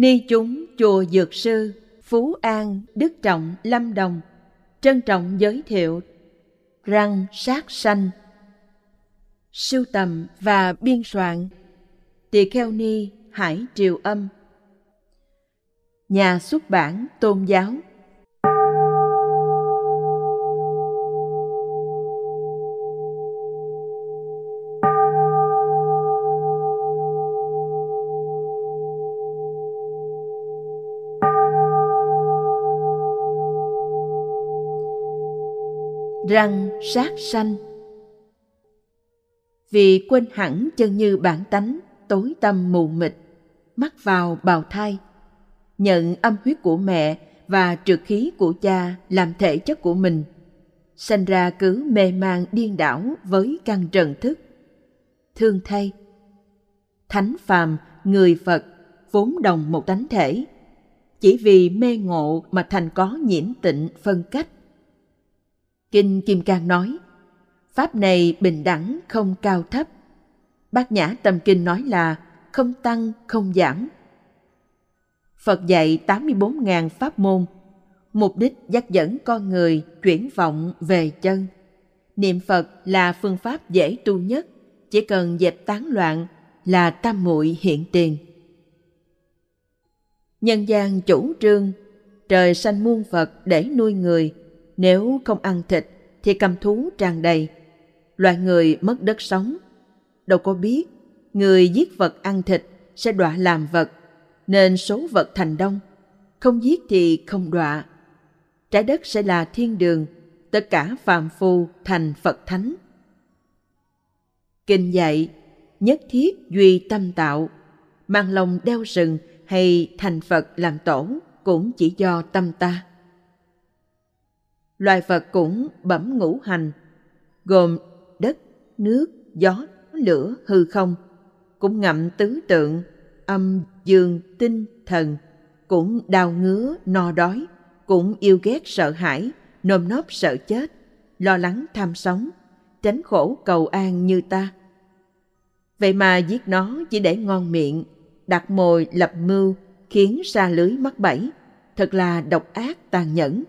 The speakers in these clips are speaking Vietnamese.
Ni chúng chùa Dược Sư, Phú An, Đức Trọng, Lâm Đồng trân trọng giới thiệu răng sát sanh sưu tầm và biên soạn tỳ kheo ni hải triều âm nhà xuất bản tôn giáo. Răng sát sanh. Vì quên hẳn chân như bản tánh, tối tâm mù mịt, mắc vào bào thai, nhận âm huyết của mẹ và trượt khí của cha làm thể chất của mình, sanh ra cứ mê man điên đảo với căn trần thức. Thương thay, thánh phàm, người phật, vốn đồng một tánh thể, chỉ vì mê ngộ mà thành có nhiễm tịnh phân cách. Kinh Kim Cang nói, Pháp này bình đẳng không cao thấp. Bát Nhã Tâm Kinh nói là không tăng, không giảm. Phật dạy 84.000 pháp môn, mục đích dắt dẫn con người chuyển vọng về chân. Niệm Phật là phương pháp dễ tu nhất, chỉ cần dẹp tán loạn là tam muội hiện tiền. Nhân gian chủ trương, trời sanh muôn Phật để nuôi người, nếu không ăn thịt thì cầm thú tràn đầy. Loài người mất đất sống. Đâu có biết, người giết vật ăn thịt sẽ đọa làm vật, nên số vật thành đông. Không giết thì không đọa. Trái đất sẽ là thiên đường, tất cả phàm phu thành Phật Thánh. Kinh dạy, nhất thiết duy tâm tạo, mang lòng đeo sừng hay thành Phật làm tổ cũng chỉ do tâm ta loài vật cũng bẩm ngũ hành, gồm đất, nước, gió, lửa, hư không, cũng ngậm tứ tượng, âm, dương, tinh, thần, cũng đau ngứa, no đói, cũng yêu ghét sợ hãi, nôm nóp sợ chết, lo lắng tham sống, tránh khổ cầu an như ta. Vậy mà giết nó chỉ để ngon miệng, đặt mồi lập mưu, khiến xa lưới mắc bẫy, thật là độc ác tàn nhẫn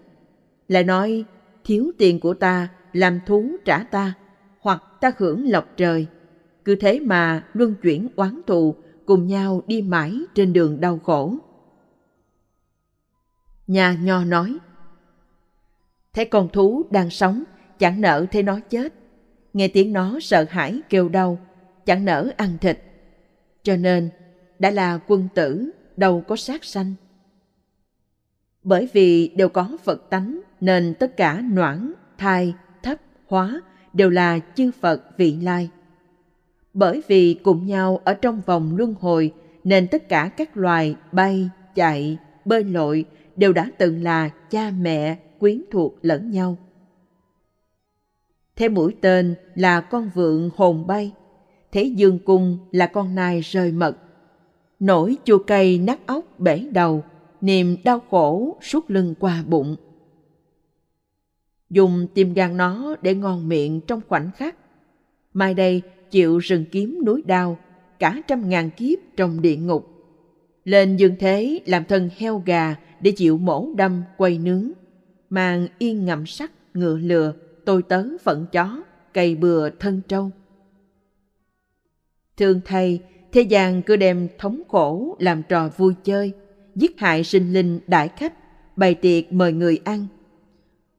lại nói, thiếu tiền của ta làm thú trả ta, hoặc ta hưởng lộc trời. Cứ thế mà luân chuyển oán thù, cùng nhau đi mãi trên đường đau khổ. Nhà nho nói thấy con thú đang sống, chẳng nỡ thấy nó chết. Nghe tiếng nó sợ hãi kêu đau, chẳng nỡ ăn thịt. Cho nên, đã là quân tử, đâu có sát sanh. Bởi vì đều có phật tánh nên tất cả noãn, thai, thấp, hóa đều là chư Phật vị lai. Bởi vì cùng nhau ở trong vòng luân hồi nên tất cả các loài bay, chạy, bơi lội đều đã từng là cha mẹ quyến thuộc lẫn nhau. Thế mũi tên là con vượn hồn bay, thế dương cung là con nai rơi mật. Nổi chua cây nát óc bể đầu, niềm đau khổ suốt lưng qua bụng dùng tim gan nó để ngon miệng trong khoảnh khắc. Mai đây chịu rừng kiếm núi đao, cả trăm ngàn kiếp trong địa ngục. Lên dương thế làm thân heo gà để chịu mổ đâm quay nướng, mang yên ngậm sắt ngựa lừa, tôi tớ phận chó, cày bừa thân trâu. Thương thầy, thế gian cứ đem thống khổ làm trò vui chơi, giết hại sinh linh đại khách, bày tiệc mời người ăn –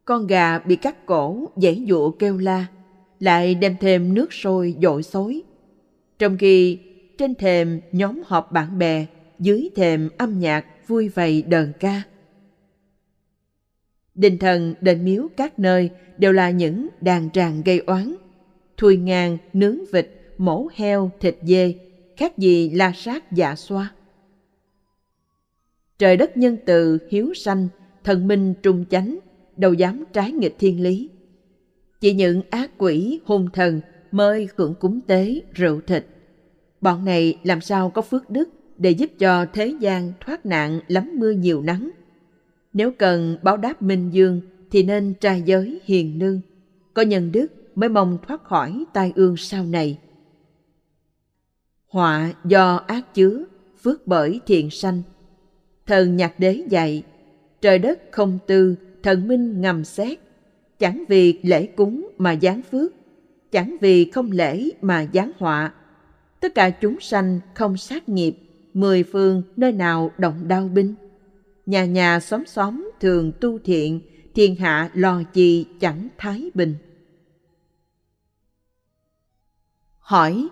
con gà bị cắt cổ, dãy dụa kêu la, lại đem thêm nước sôi dội xối. Trong khi trên thềm nhóm họp bạn bè, dưới thềm âm nhạc vui vầy đờn ca. Đình thần, đền miếu các nơi đều là những đàn tràng gây oán. Thui ngang nướng vịt, mổ heo, thịt dê, khác gì la sát dạ xoa. Trời đất nhân từ hiếu sanh, thần minh trung chánh đâu dám trái nghịch thiên lý. Chỉ những ác quỷ, hung thần mới hưởng cúng tế, rượu thịt. Bọn này làm sao có phước đức để giúp cho thế gian thoát nạn lắm mưa nhiều nắng. Nếu cần báo đáp minh dương thì nên trai giới hiền nương, có nhân đức mới mong thoát khỏi tai ương sau này. Họa do ác chứa, phước bởi thiện sanh, Thần nhạc đế dạy, trời đất không tư, thần minh ngầm xét, chẳng vì lễ cúng mà giáng phước, chẳng vì không lễ mà giáng họa. Tất cả chúng sanh không sát nghiệp, mười phương nơi nào động đau binh. Nhà nhà xóm xóm thường tu thiện, thiên hạ lo chi chẳng thái bình. Hỏi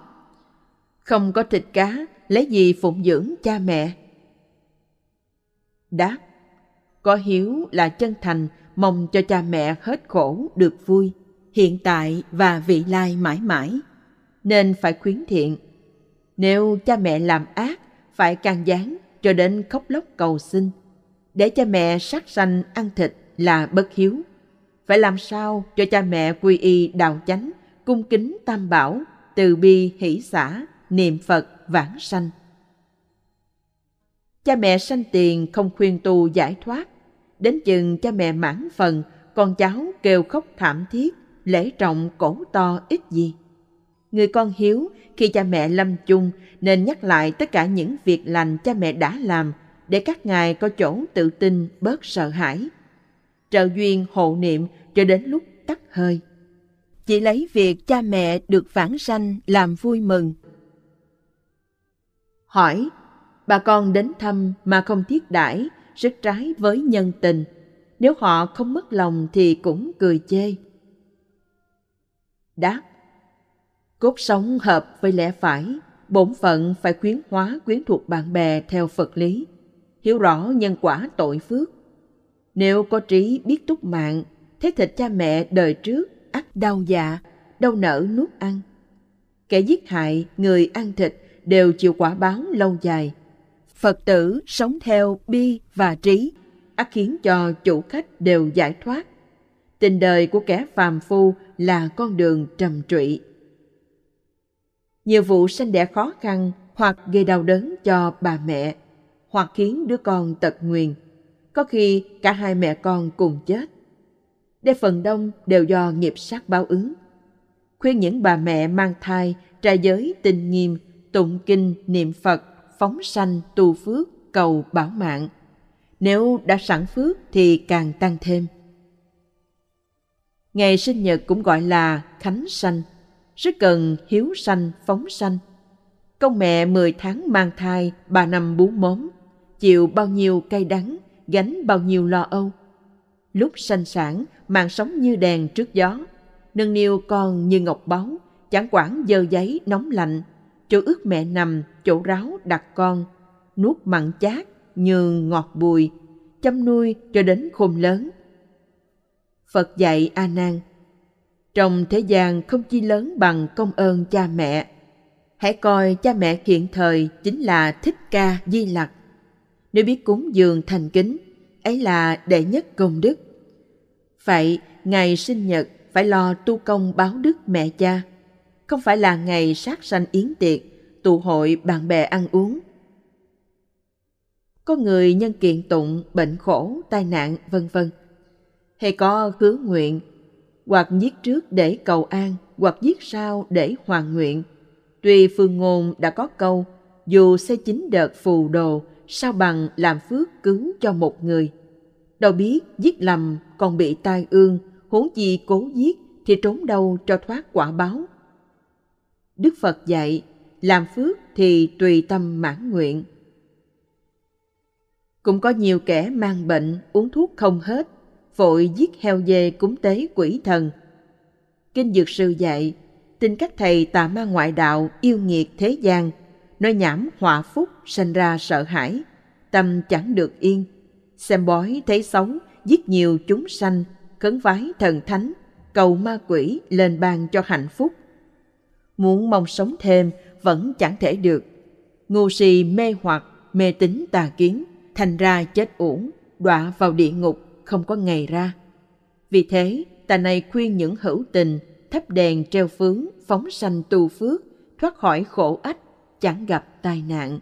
Không có thịt cá, lấy gì phụng dưỡng cha mẹ? Đáp có hiếu là chân thành, mong cho cha mẹ hết khổ được vui, hiện tại và vị lai mãi mãi, nên phải khuyến thiện. Nếu cha mẹ làm ác, phải can gián cho đến khóc lóc cầu xin. Để cha mẹ sát sanh ăn thịt là bất hiếu. Phải làm sao cho cha mẹ quy y đạo chánh, cung kính tam bảo, từ bi hỷ xã, niệm Phật vãng sanh. Cha mẹ sanh tiền không khuyên tu giải thoát, đến chừng cha mẹ mãn phần, con cháu kêu khóc thảm thiết, lễ trọng cổ to ít gì. Người con hiếu khi cha mẹ lâm chung nên nhắc lại tất cả những việc lành cha mẹ đã làm để các ngài có chỗ tự tin bớt sợ hãi. Trợ duyên hộ niệm cho đến lúc tắt hơi. Chỉ lấy việc cha mẹ được vãng sanh làm vui mừng. Hỏi, bà con đến thăm mà không thiết đãi rất trái với nhân tình. Nếu họ không mất lòng thì cũng cười chê. Đáp, cốt sống hợp với lẽ phải, bổn phận phải khuyến hóa quyến thuộc bạn bè theo Phật lý, hiểu rõ nhân quả tội phước. Nếu có trí biết túc mạng, thế thịt cha mẹ đời trước ắt đau dạ, đau nở nuốt ăn. Kẻ giết hại, người ăn thịt đều chịu quả báo lâu dài. Phật tử sống theo bi và trí, ắt khiến cho chủ khách đều giải thoát. Tình đời của kẻ phàm phu là con đường trầm trụy. Nhiều vụ sanh đẻ khó khăn hoặc gây đau đớn cho bà mẹ, hoặc khiến đứa con tật nguyền. Có khi cả hai mẹ con cùng chết. Đây phần đông đều do nghiệp sát báo ứng. Khuyên những bà mẹ mang thai, trai giới tình nghiêm, tụng kinh, niệm Phật, phóng sanh, tu phước, cầu bảo mạng. Nếu đã sẵn phước thì càng tăng thêm. Ngày sinh nhật cũng gọi là khánh sanh, rất cần hiếu sanh, phóng sanh. Công mẹ 10 tháng mang thai, 3 năm bú mốm, chịu bao nhiêu cay đắng, gánh bao nhiêu lo âu. Lúc sanh sản, mạng sống như đèn trước gió, nâng niu con như ngọc báu, chẳng quản dơ giấy nóng lạnh, chỗ ướt mẹ nằm, chỗ ráo đặt con, nuốt mặn chát nhường ngọt bùi, chăm nuôi cho đến khôn lớn. Phật dạy A Nan, trong thế gian không chi lớn bằng công ơn cha mẹ. Hãy coi cha mẹ hiện thời chính là Thích Ca Di Lặc. Nếu biết cúng dường thành kính, ấy là đệ nhất công đức. Vậy, ngày sinh nhật phải lo tu công báo đức mẹ cha. Không phải là ngày sát sanh yến tiệc, tụ hội bạn bè ăn uống. Có người nhân kiện tụng, bệnh khổ, tai nạn, vân vân. Hay có hứa nguyện, hoặc giết trước để cầu an, hoặc giết sau để hoàn nguyện. Tuy phương ngôn đã có câu, dù xây chính đợt phù đồ, sao bằng làm phước cứu cho một người. Đâu biết giết lầm còn bị tai ương, huống chi cố giết thì trốn đâu cho thoát quả báo. Đức Phật dạy, làm phước thì tùy tâm mãn nguyện. Cũng có nhiều kẻ mang bệnh, uống thuốc không hết, vội giết heo dê cúng tế quỷ thần. Kinh Dược Sư dạy, tin các thầy tà ma ngoại đạo yêu nghiệt thế gian, nói nhảm họa phúc sanh ra sợ hãi, tâm chẳng được yên. Xem bói thấy xấu, giết nhiều chúng sanh, khấn vái thần thánh, cầu ma quỷ lên ban cho hạnh phúc. Muốn mong sống thêm vẫn chẳng thể được. Ngu si mê hoặc, mê tín tà kiến, thành ra chết uổng, đọa vào địa ngục không có ngày ra. Vì thế, ta này khuyên những hữu tình thắp đèn treo phướng, phóng sanh tu phước, thoát khỏi khổ ách, chẳng gặp tai nạn.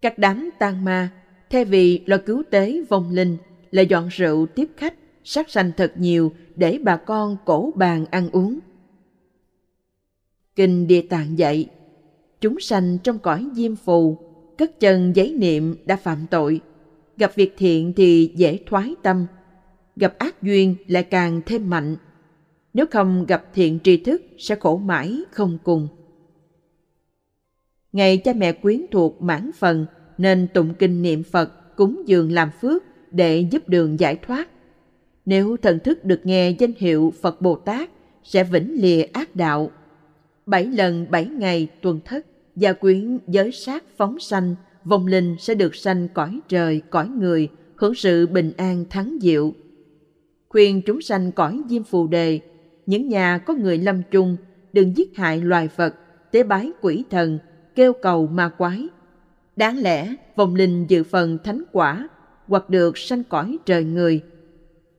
Các đám tang ma, thay vì lo cứu tế vong linh, lại dọn rượu tiếp khách, sát sanh thật nhiều để bà con cổ bàn ăn uống. Kinh Địa Tạng dạy, chúng sanh trong cõi diêm phù, cất chân giấy niệm đã phạm tội. Gặp việc thiện thì dễ thoái tâm, gặp ác duyên lại càng thêm mạnh. Nếu không gặp thiện tri thức sẽ khổ mãi không cùng. Ngày cha mẹ quyến thuộc mãn phần nên tụng kinh niệm Phật cúng dường làm phước để giúp đường giải thoát. Nếu thần thức được nghe danh hiệu Phật Bồ Tát sẽ vĩnh lìa ác đạo. Bảy lần bảy ngày tuần thất, gia quyến giới sát phóng sanh, vong linh sẽ được sanh cõi trời, cõi người, hưởng sự bình an thắng diệu. Khuyên chúng sanh cõi diêm phù đề, những nhà có người lâm chung, đừng giết hại loài vật, tế bái quỷ thần, kêu cầu ma quái. Đáng lẽ vong linh dự phần thánh quả hoặc được sanh cõi trời người.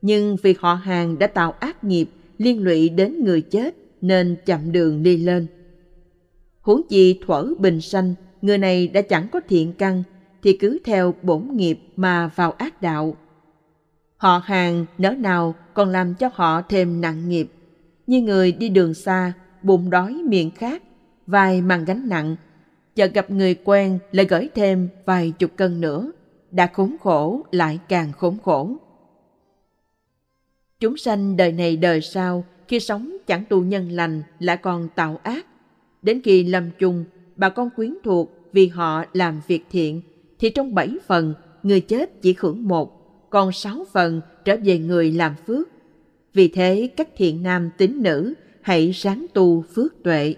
Nhưng vì họ hàng đã tạo ác nghiệp liên lụy đến người chết nên chậm đường đi lên. Huống chi thuở bình sanh, người này đã chẳng có thiện căn thì cứ theo bổn nghiệp mà vào ác đạo. Họ hàng nỡ nào còn làm cho họ thêm nặng nghiệp. Như người đi đường xa, bụng đói miệng khát, vai mang gánh nặng, chợt gặp người quen lại gửi thêm vài chục cân nữa, đã khốn khổ lại càng khốn khổ. Chúng sanh đời này đời sau khi sống chẳng tu nhân lành lại còn tạo ác. Đến khi lâm chung, bà con quyến thuộc vì họ làm việc thiện, thì trong bảy phần, người chết chỉ hưởng một, còn sáu phần trở về người làm phước. Vì thế các thiện nam tín nữ hãy ráng tu phước tuệ.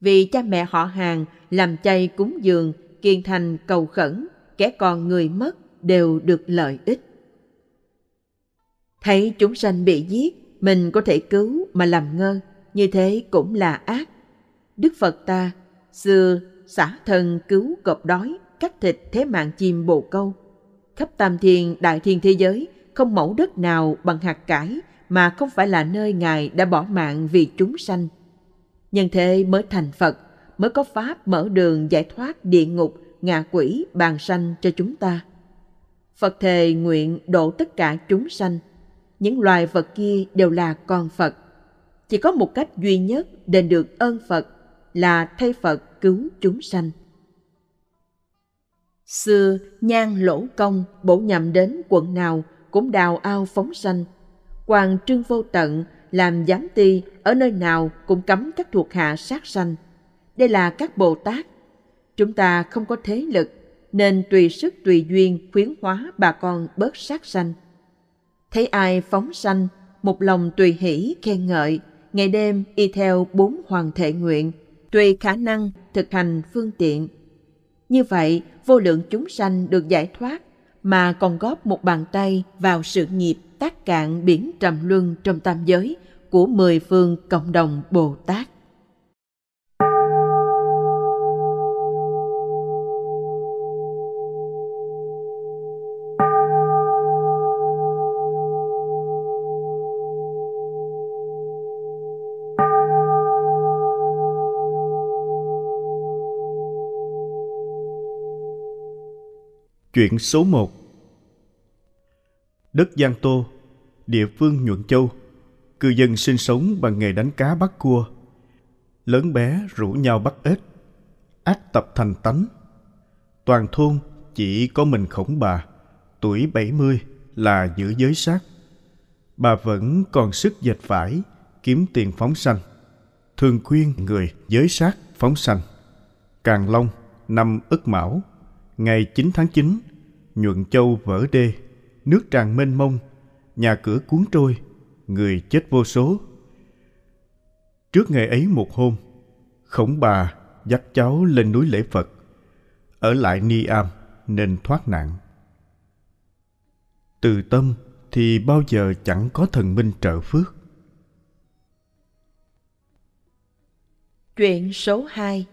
Vì cha mẹ họ hàng làm chay cúng dường, kiên thành cầu khẩn, kẻ còn người mất đều được lợi ích. Thấy chúng sanh bị giết, mình có thể cứu mà làm ngơ, như thế cũng là ác. Đức Phật ta, xưa xả thân cứu cọp đói, cắt thịt thế mạng chim bồ câu. Khắp tam thiên đại thiên thế giới, không mẫu đất nào bằng hạt cải mà không phải là nơi Ngài đã bỏ mạng vì chúng sanh. Nhân thế mới thành Phật, mới có Pháp mở đường giải thoát địa ngục, ngạ quỷ, bàn sanh cho chúng ta. Phật thề nguyện độ tất cả chúng sanh, những loài vật kia đều là con Phật. Chỉ có một cách duy nhất đền được ơn Phật là thay Phật cứu chúng sanh. Xưa, nhan lỗ công bổ nhầm đến quận nào cũng đào ao phóng sanh. Hoàng trương vô tận làm giám ty ở nơi nào cũng cấm các thuộc hạ sát sanh. Đây là các Bồ Tát. Chúng ta không có thế lực nên tùy sức tùy duyên khuyến hóa bà con bớt sát sanh thấy ai phóng sanh, một lòng tùy hỷ, khen ngợi, ngày đêm y theo bốn hoàng thể nguyện, tùy khả năng thực hành phương tiện. Như vậy, vô lượng chúng sanh được giải thoát, mà còn góp một bàn tay vào sự nghiệp tác cạn biển trầm luân trong tam giới của mười phương cộng đồng bồ tát. Chuyện số 1 Đất Giang Tô, địa phương Nhuận Châu, cư dân sinh sống bằng nghề đánh cá bắt cua. Lớn bé rủ nhau bắt ếch, ác tập thành tánh. Toàn thôn chỉ có mình khổng bà, tuổi 70 là giữ giới sát. Bà vẫn còn sức dệt vải, kiếm tiền phóng sanh. Thường khuyên người giới sát phóng sanh. Càng Long, năm Ất Mão, ngày 9 tháng 9 nhuận châu vỡ đê nước tràn mênh mông nhà cửa cuốn trôi người chết vô số. Trước ngày ấy một hôm khổng bà dắt cháu lên núi lễ phật ở lại ni am nên thoát nạn. Từ tâm thì bao giờ chẳng có thần minh trợ phước. Chuyện số 2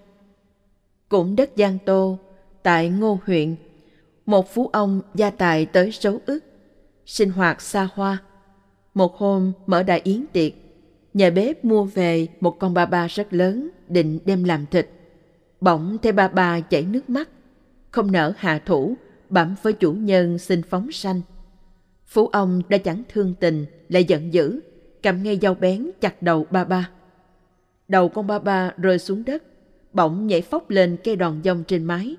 Cũng đất Giang Tô, tại Ngô huyện, một phú ông gia tài tới số ức, sinh hoạt xa hoa. Một hôm mở đại yến tiệc, nhà bếp mua về một con ba ba rất lớn định đem làm thịt. Bỗng thấy ba ba chảy nước mắt, không nỡ hạ thủ, bẩm với chủ nhân xin phóng sanh. Phú ông đã chẳng thương tình, lại giận dữ, cầm ngay dao bén chặt đầu ba ba. Đầu con ba ba rơi xuống đất, bỗng nhảy phóc lên cây đòn dông trên mái.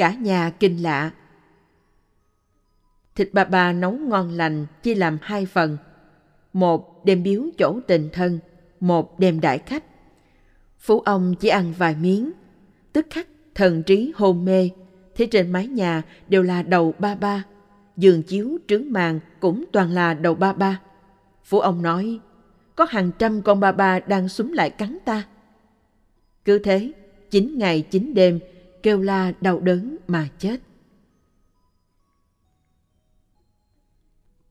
Cả nhà kinh lạ. Thịt bà bà nấu ngon lành chia làm hai phần. Một đem biếu chỗ tình thân, một đem đại khách. Phú ông chỉ ăn vài miếng, tức khắc thần trí hôn mê, thế trên mái nhà đều là đầu ba ba, giường chiếu trướng màn cũng toàn là đầu ba ba. Phú ông nói, có hàng trăm con ba ba đang súng lại cắn ta. Cứ thế, chín ngày chín đêm, kêu la đau đớn mà chết.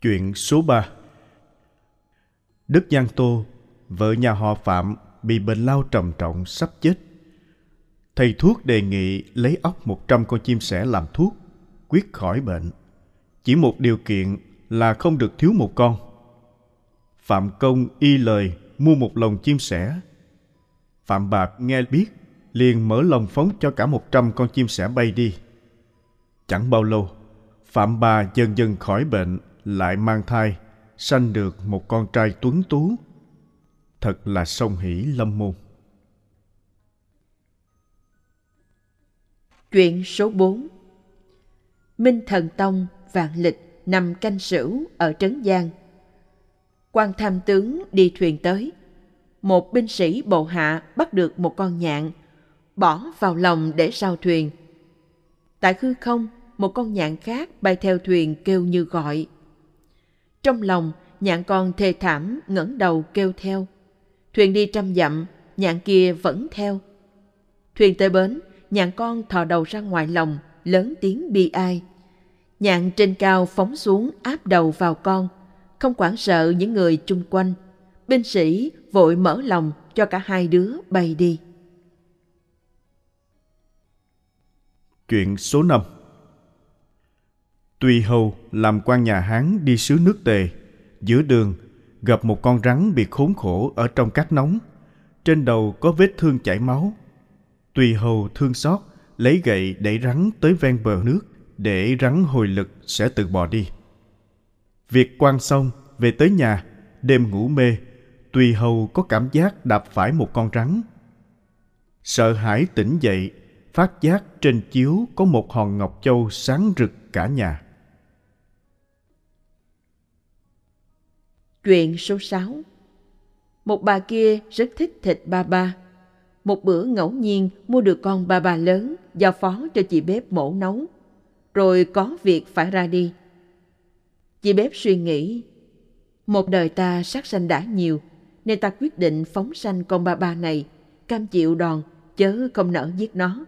Chuyện số 3 Đức Giang Tô, vợ nhà họ Phạm bị bệnh lao trầm trọng sắp chết. Thầy thuốc đề nghị lấy óc 100 con chim sẻ làm thuốc, quyết khỏi bệnh. Chỉ một điều kiện là không được thiếu một con. Phạm Công y lời mua một lồng chim sẻ. Phạm Bạc nghe biết, liền mở lồng phóng cho cả 100 con chim sẻ bay đi. Chẳng bao lâu, Phạm bà dần dần khỏi bệnh, lại mang thai, sanh được một con trai tuấn tú. Thật là sông hỷ lâm môn. Chuyện số 4 Minh Thần Tông vạn lịch nằm canh sửu ở Trấn Giang. quan tham tướng đi thuyền tới. Một binh sĩ bộ hạ bắt được một con nhạn, bỏ vào lòng để sao thuyền. Tại hư không, một con nhạn khác bay theo thuyền kêu như gọi. Trong lòng, nhạn con thê thảm ngẩng đầu kêu theo. Thuyền đi trăm dặm, nhạn kia vẫn theo. Thuyền tới bến, nhạn con thò đầu ra ngoài lòng, lớn tiếng bi ai. Nhạn trên cao phóng xuống áp đầu vào con, không quản sợ những người chung quanh. Binh sĩ vội mở lòng cho cả hai đứa bay đi. Chuyện số 5 Tùy hầu làm quan nhà Hán đi xứ nước Tề, giữa đường gặp một con rắn bị khốn khổ ở trong cát nóng. Trên đầu có vết thương chảy máu. Tùy hầu thương xót, lấy gậy đẩy rắn tới ven bờ nước để rắn hồi lực sẽ tự bò đi. Việc quan xong, về tới nhà, đêm ngủ mê, Tùy hầu có cảm giác đạp phải một con rắn. Sợ hãi tỉnh dậy, phát giác trên chiếu có một hòn ngọc châu sáng rực cả nhà. Chuyện số 6 Một bà kia rất thích thịt ba ba. Một bữa ngẫu nhiên mua được con ba ba lớn, giao phó cho chị bếp mổ nấu. Rồi có việc phải ra đi. Chị bếp suy nghĩ, một đời ta sát sanh đã nhiều, nên ta quyết định phóng sanh con ba ba này, cam chịu đòn, chớ không nỡ giết nó.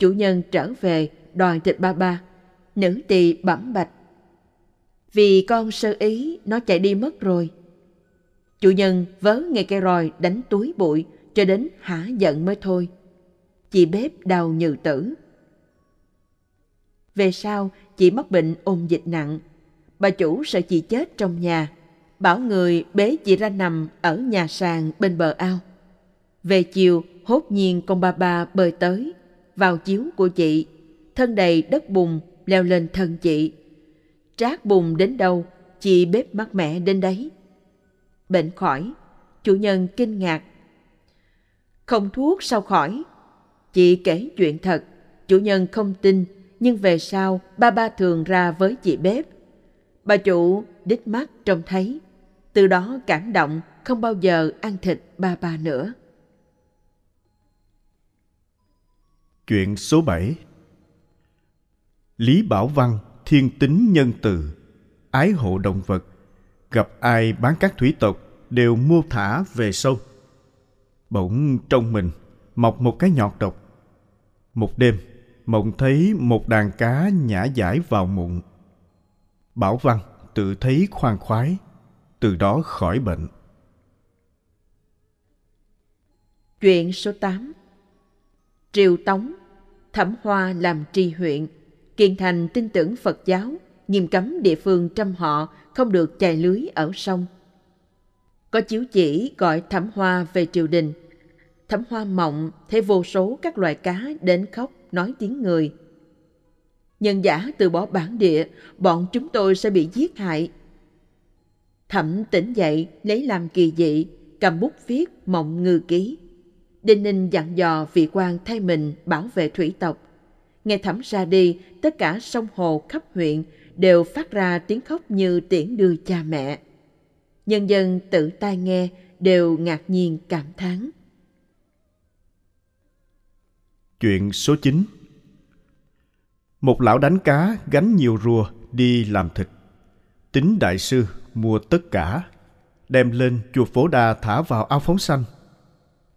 Chủ nhân trở về đòi thịt ba ba, nữ tỳ bẩm bạch. Vì con sơ ý nó chạy đi mất rồi. Chủ nhân vớ ngay cây roi đánh túi bụi cho đến hả giận mới thôi. Chị bếp đau nhừ tử. Về sau, chị mắc bệnh ôn dịch nặng. Bà chủ sợ chị chết trong nhà, bảo người bế chị ra nằm ở nhà sàn bên bờ ao. Về chiều, hốt nhiên con ba ba bơi tới, vào chiếu của chị, thân đầy đất bùn leo lên thân chị. Trát bùn đến đâu, chị bếp mắt mẹ đến đấy. Bệnh khỏi, chủ nhân kinh ngạc. Không thuốc sao khỏi? Chị kể chuyện thật, chủ nhân không tin, nhưng về sau ba ba thường ra với chị bếp. Bà chủ đích mắt trông thấy, từ đó cảm động không bao giờ ăn thịt ba ba nữa. Chuyện số 7 Lý Bảo Văn thiên tính nhân từ, ái hộ động vật, gặp ai bán các thủy tộc đều mua thả về sâu. Bỗng trong mình mọc một cái nhọt độc. Một đêm, mộng thấy một đàn cá nhả giải vào mụn. Bảo Văn tự thấy khoan khoái, từ đó khỏi bệnh. Chuyện số 8 Triều Tống Thẩm Hoa làm tri huyện, Kiên Thành tin tưởng Phật giáo, nghiêm cấm địa phương trăm họ không được chài lưới ở sông. Có chiếu chỉ gọi Thẩm Hoa về triều đình. Thẩm Hoa mộng thấy vô số các loài cá đến khóc nói tiếng người. Nhân giả từ bỏ bản địa, bọn chúng tôi sẽ bị giết hại. Thẩm tỉnh dậy lấy làm kỳ dị, cầm bút viết mộng ngư ký. Đinh Ninh dặn dò vị quan thay mình bảo vệ thủy tộc. Nghe thẩm ra đi, tất cả sông hồ khắp huyện đều phát ra tiếng khóc như tiễn đưa cha mẹ. Nhân dân tự tai nghe đều ngạc nhiên cảm thán. Chuyện số 9 Một lão đánh cá gánh nhiều rùa đi làm thịt. Tính đại sư mua tất cả, đem lên chùa Phố Đa thả vào ao phóng xanh.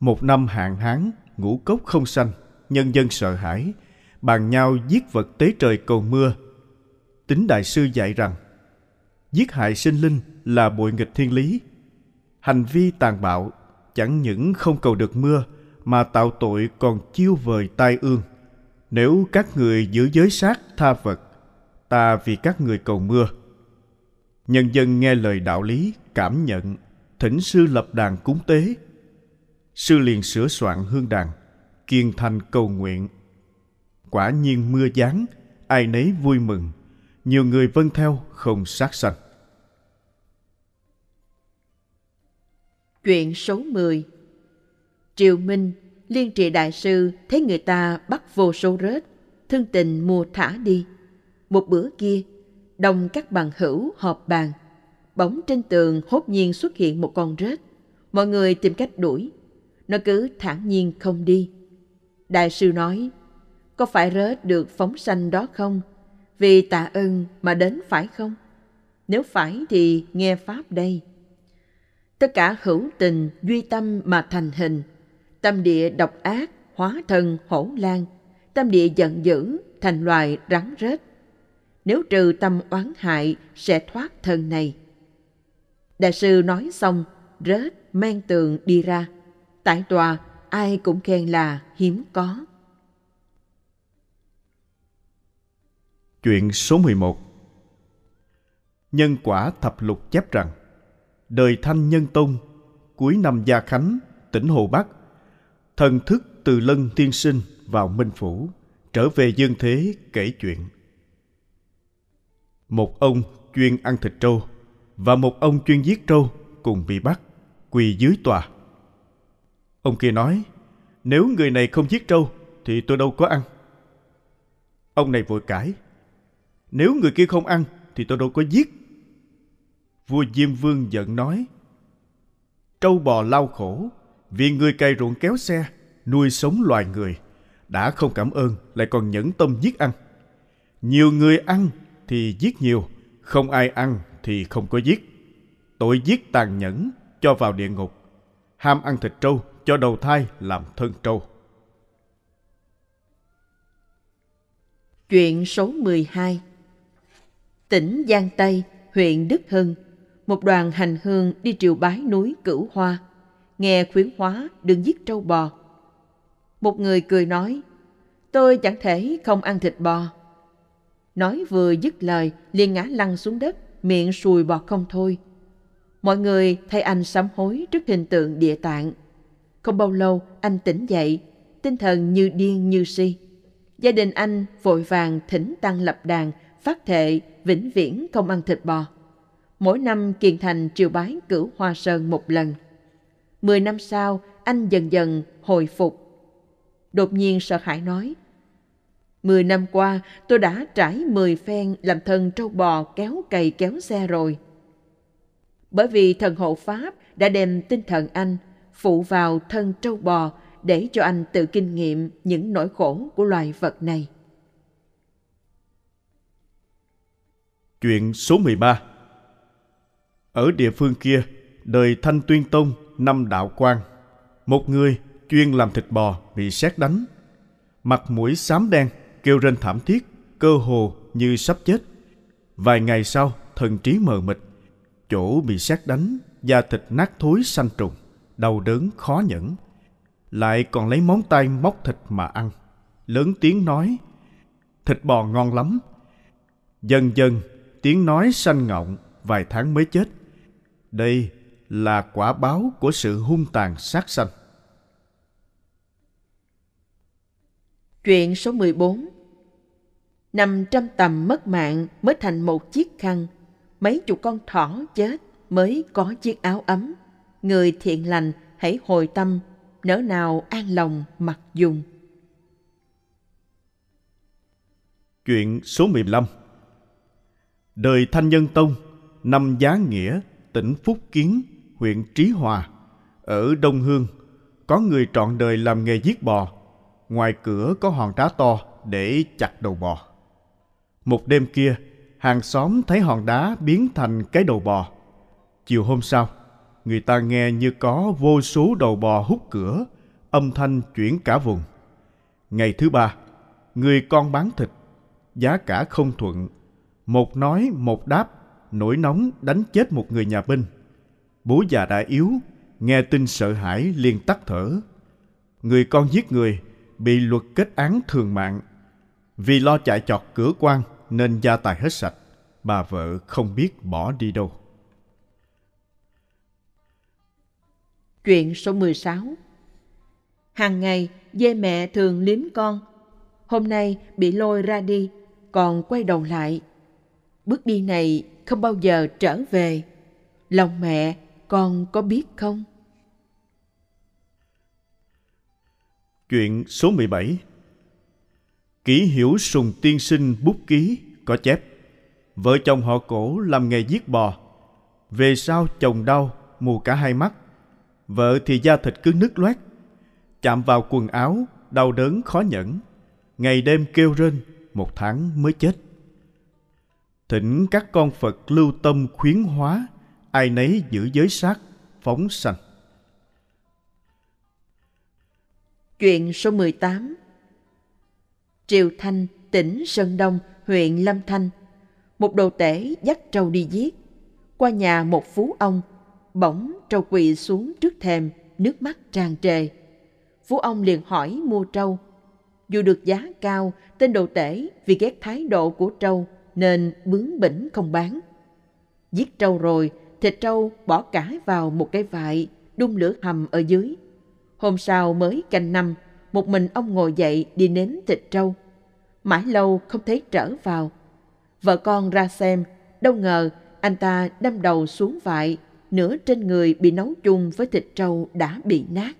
Một năm hạn hán, ngũ cốc không xanh, nhân dân sợ hãi, bàn nhau giết vật tế trời cầu mưa. Tính đại sư dạy rằng, giết hại sinh linh là bội nghịch thiên lý. Hành vi tàn bạo chẳng những không cầu được mưa mà tạo tội còn chiêu vời tai ương. Nếu các người giữ giới sát tha vật, ta vì các người cầu mưa. Nhân dân nghe lời đạo lý, cảm nhận, thỉnh sư lập đàn cúng tế. Sư liền sửa soạn hương đàn, kiên thành cầu nguyện. Quả nhiên mưa giáng, ai nấy vui mừng, nhiều người vân theo không sát sanh. Chuyện số 10 Triều Minh, liên trị đại sư thấy người ta bắt vô số rết, thương tình mua thả đi. Một bữa kia, đồng các bằng hữu họp bàn. Bỗng trên tường hốt nhiên xuất hiện một con rết. Mọi người tìm cách đuổi. Nó cứ thản nhiên không đi. Đại sư nói, có phải rớt được phóng sanh đó không? Vì tạ ơn mà đến phải không? Nếu phải thì nghe Pháp đây. Tất cả hữu tình, duy tâm mà thành hình. Tâm địa độc ác, hóa thân hổ lan. Tâm địa giận dữ, thành loài rắn rết. Nếu trừ tâm oán hại, sẽ thoát thân này. Đại sư nói xong, rết, mang tường đi ra. Tại tòa, ai cũng khen là hiếm có. Chuyện số 11 Nhân quả thập lục chép rằng Đời Thanh Nhân Tông Cuối năm Gia Khánh, tỉnh Hồ Bắc Thần thức từ lân tiên sinh vào Minh Phủ Trở về dương thế kể chuyện. Một ông chuyên ăn thịt trâu Và một ông chuyên giết trâu cùng bị bắt Quỳ dưới tòa. Ông kia nói Nếu người này không giết trâu Thì tôi đâu có ăn Ông này vội cãi nếu người kia không ăn thì tôi đâu có giết. Vua Diêm Vương giận nói Trâu bò lao khổ vì người cày ruộng kéo xe nuôi sống loài người đã không cảm ơn lại còn nhẫn tâm giết ăn. Nhiều người ăn thì giết nhiều, không ai ăn thì không có giết. Tội giết tàn nhẫn cho vào địa ngục, ham ăn thịt trâu cho đầu thai làm thân trâu. Chuyện số 12 tỉnh Giang Tây, huyện Đức Hưng, một đoàn hành hương đi triều bái núi Cửu Hoa, nghe khuyến hóa đừng giết trâu bò. Một người cười nói, tôi chẳng thể không ăn thịt bò. Nói vừa dứt lời, liền ngã lăn xuống đất, miệng sùi bọt không thôi. Mọi người thay anh sám hối trước hình tượng địa tạng. Không bao lâu, anh tỉnh dậy, tinh thần như điên như si. Gia đình anh vội vàng thỉnh tăng lập đàn phát thệ vĩnh viễn không ăn thịt bò. Mỗi năm kiền thành triều bái cửu hoa sơn một lần. Mười năm sau, anh dần dần hồi phục. Đột nhiên sợ hãi nói, Mười năm qua, tôi đã trải mười phen làm thân trâu bò kéo cày kéo xe rồi. Bởi vì thần hộ Pháp đã đem tinh thần anh phụ vào thân trâu bò để cho anh tự kinh nghiệm những nỗi khổ của loài vật này. Chuyện số 13 Ở địa phương kia, đời Thanh Tuyên Tông năm đạo quan, một người chuyên làm thịt bò bị sét đánh. Mặt mũi xám đen, kêu rên thảm thiết, cơ hồ như sắp chết. Vài ngày sau, thần trí mờ mịt, chỗ bị sét đánh, da thịt nát thối xanh trùng, đau đớn khó nhẫn. Lại còn lấy móng tay móc thịt mà ăn. Lớn tiếng nói, thịt bò ngon lắm. Dần dần tiếng nói sanh ngọng vài tháng mới chết. Đây là quả báo của sự hung tàn sát sanh. Chuyện số 14 Nằm trăm tầm mất mạng mới thành một chiếc khăn, mấy chục con thỏ chết mới có chiếc áo ấm. Người thiện lành hãy hồi tâm, nỡ nào an lòng mặc dùng. Chuyện số 15 Đời Thanh Nhân Tông, năm Giá Nghĩa, tỉnh Phúc Kiến, huyện Trí Hòa, ở Đông Hương, có người trọn đời làm nghề giết bò. Ngoài cửa có hòn đá to để chặt đầu bò. Một đêm kia, hàng xóm thấy hòn đá biến thành cái đầu bò. Chiều hôm sau, người ta nghe như có vô số đầu bò hút cửa, âm thanh chuyển cả vùng. Ngày thứ ba, người con bán thịt, giá cả không thuận. Một nói một đáp, nổi nóng đánh chết một người nhà binh. Bố già đã yếu, nghe tin sợ hãi liền tắt thở. Người con giết người, bị luật kết án thường mạng. Vì lo chạy chọt cửa quan nên gia tài hết sạch, bà vợ không biết bỏ đi đâu. Chuyện số 16 Hàng ngày, dê mẹ thường liếm con. Hôm nay bị lôi ra đi, còn quay đầu lại. Bước đi này không bao giờ trở về. Lòng mẹ con có biết không? Chuyện số 17 Kỷ hiểu sùng tiên sinh bút ký có chép Vợ chồng họ cổ làm nghề giết bò Về sau chồng đau mù cả hai mắt Vợ thì da thịt cứ nứt loét. Chạm vào quần áo Đau đớn khó nhẫn. Ngày đêm kêu rên Một tháng mới chết. Thỉnh các con Phật lưu tâm khuyến hóa Ai nấy giữ giới sát Phóng sanh. Chuyện số 18 Triều Thanh, tỉnh Sơn Đông, huyện Lâm Thanh. Một đồ tể dắt trâu đi giết. Qua nhà một phú ông Bỗng trâu quỳ xuống trước thềm Nước mắt tràn trề Phú ông liền hỏi mua trâu Dù được giá cao Tên đồ tể vì ghét thái độ của trâu Nên bướng bỉnh không bán Giết trâu rồi Thịt trâu bỏ cả vào một cái vại Đun lửa hầm ở dưới Hôm sau mới canh năm, một mình ông ngồi dậy đi nếm thịt trâu. Mãi lâu không thấy trở vào. Vợ con ra xem, đâu ngờ anh ta đâm đầu xuống vại, nửa trên người bị nấu chung với thịt trâu đã bị nát.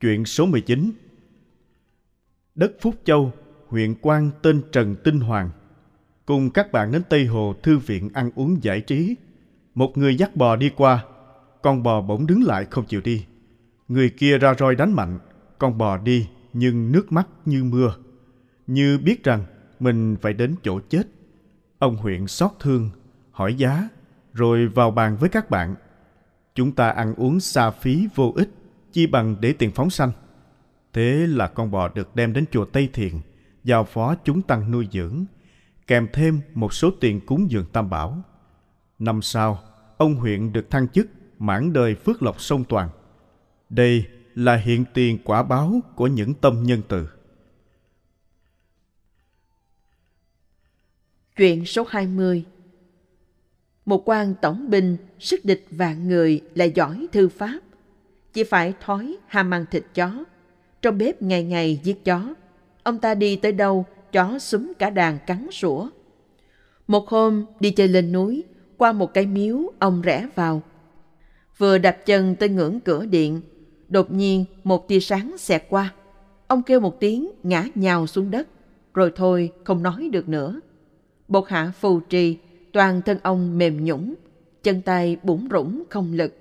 Chuyện số 19 Đất Phúc Châu, huyện quan tên Trần Tinh Hoàng, cùng các bạn đến Tây Hồ Thư viện ăn uống giải trí. Một người dắt bò đi qua, con bò bỗng đứng lại không chịu đi. Người kia ra roi đánh mạnh, con bò đi nhưng nước mắt như mưa. Như biết rằng mình phải đến chỗ chết. Ông huyện xót thương, hỏi giá, rồi vào bàn với các bạn. Chúng ta ăn uống xa phí vô ích, chi bằng để tiền phóng sanh. Thế là con bò được đem đến chùa Tây Thiền, giao phó chúng tăng nuôi dưỡng, kèm thêm một số tiền cúng dường tam bảo. Năm sau, ông huyện được thăng chức mãn đời phước lộc sông toàn. Đây là hiện tiền quả báo của những tâm nhân từ. Chuyện số 20 Một quan tổng binh sức địch vạn người lại giỏi thư pháp. Chỉ phải thói ham ăn thịt chó. Trong bếp ngày ngày giết chó. Ông ta đi tới đâu, chó súng cả đàn cắn sủa. Một hôm đi chơi lên núi, qua một cái miếu, ông rẽ vào. Vừa đạp chân tới ngưỡng cửa điện, đột nhiên một tia sáng xẹt qua. Ông kêu một tiếng ngã nhào xuống đất, rồi thôi không nói được nữa. Bột hạ phù trì, toàn thân ông mềm nhũng, chân tay bủng rủng không lực.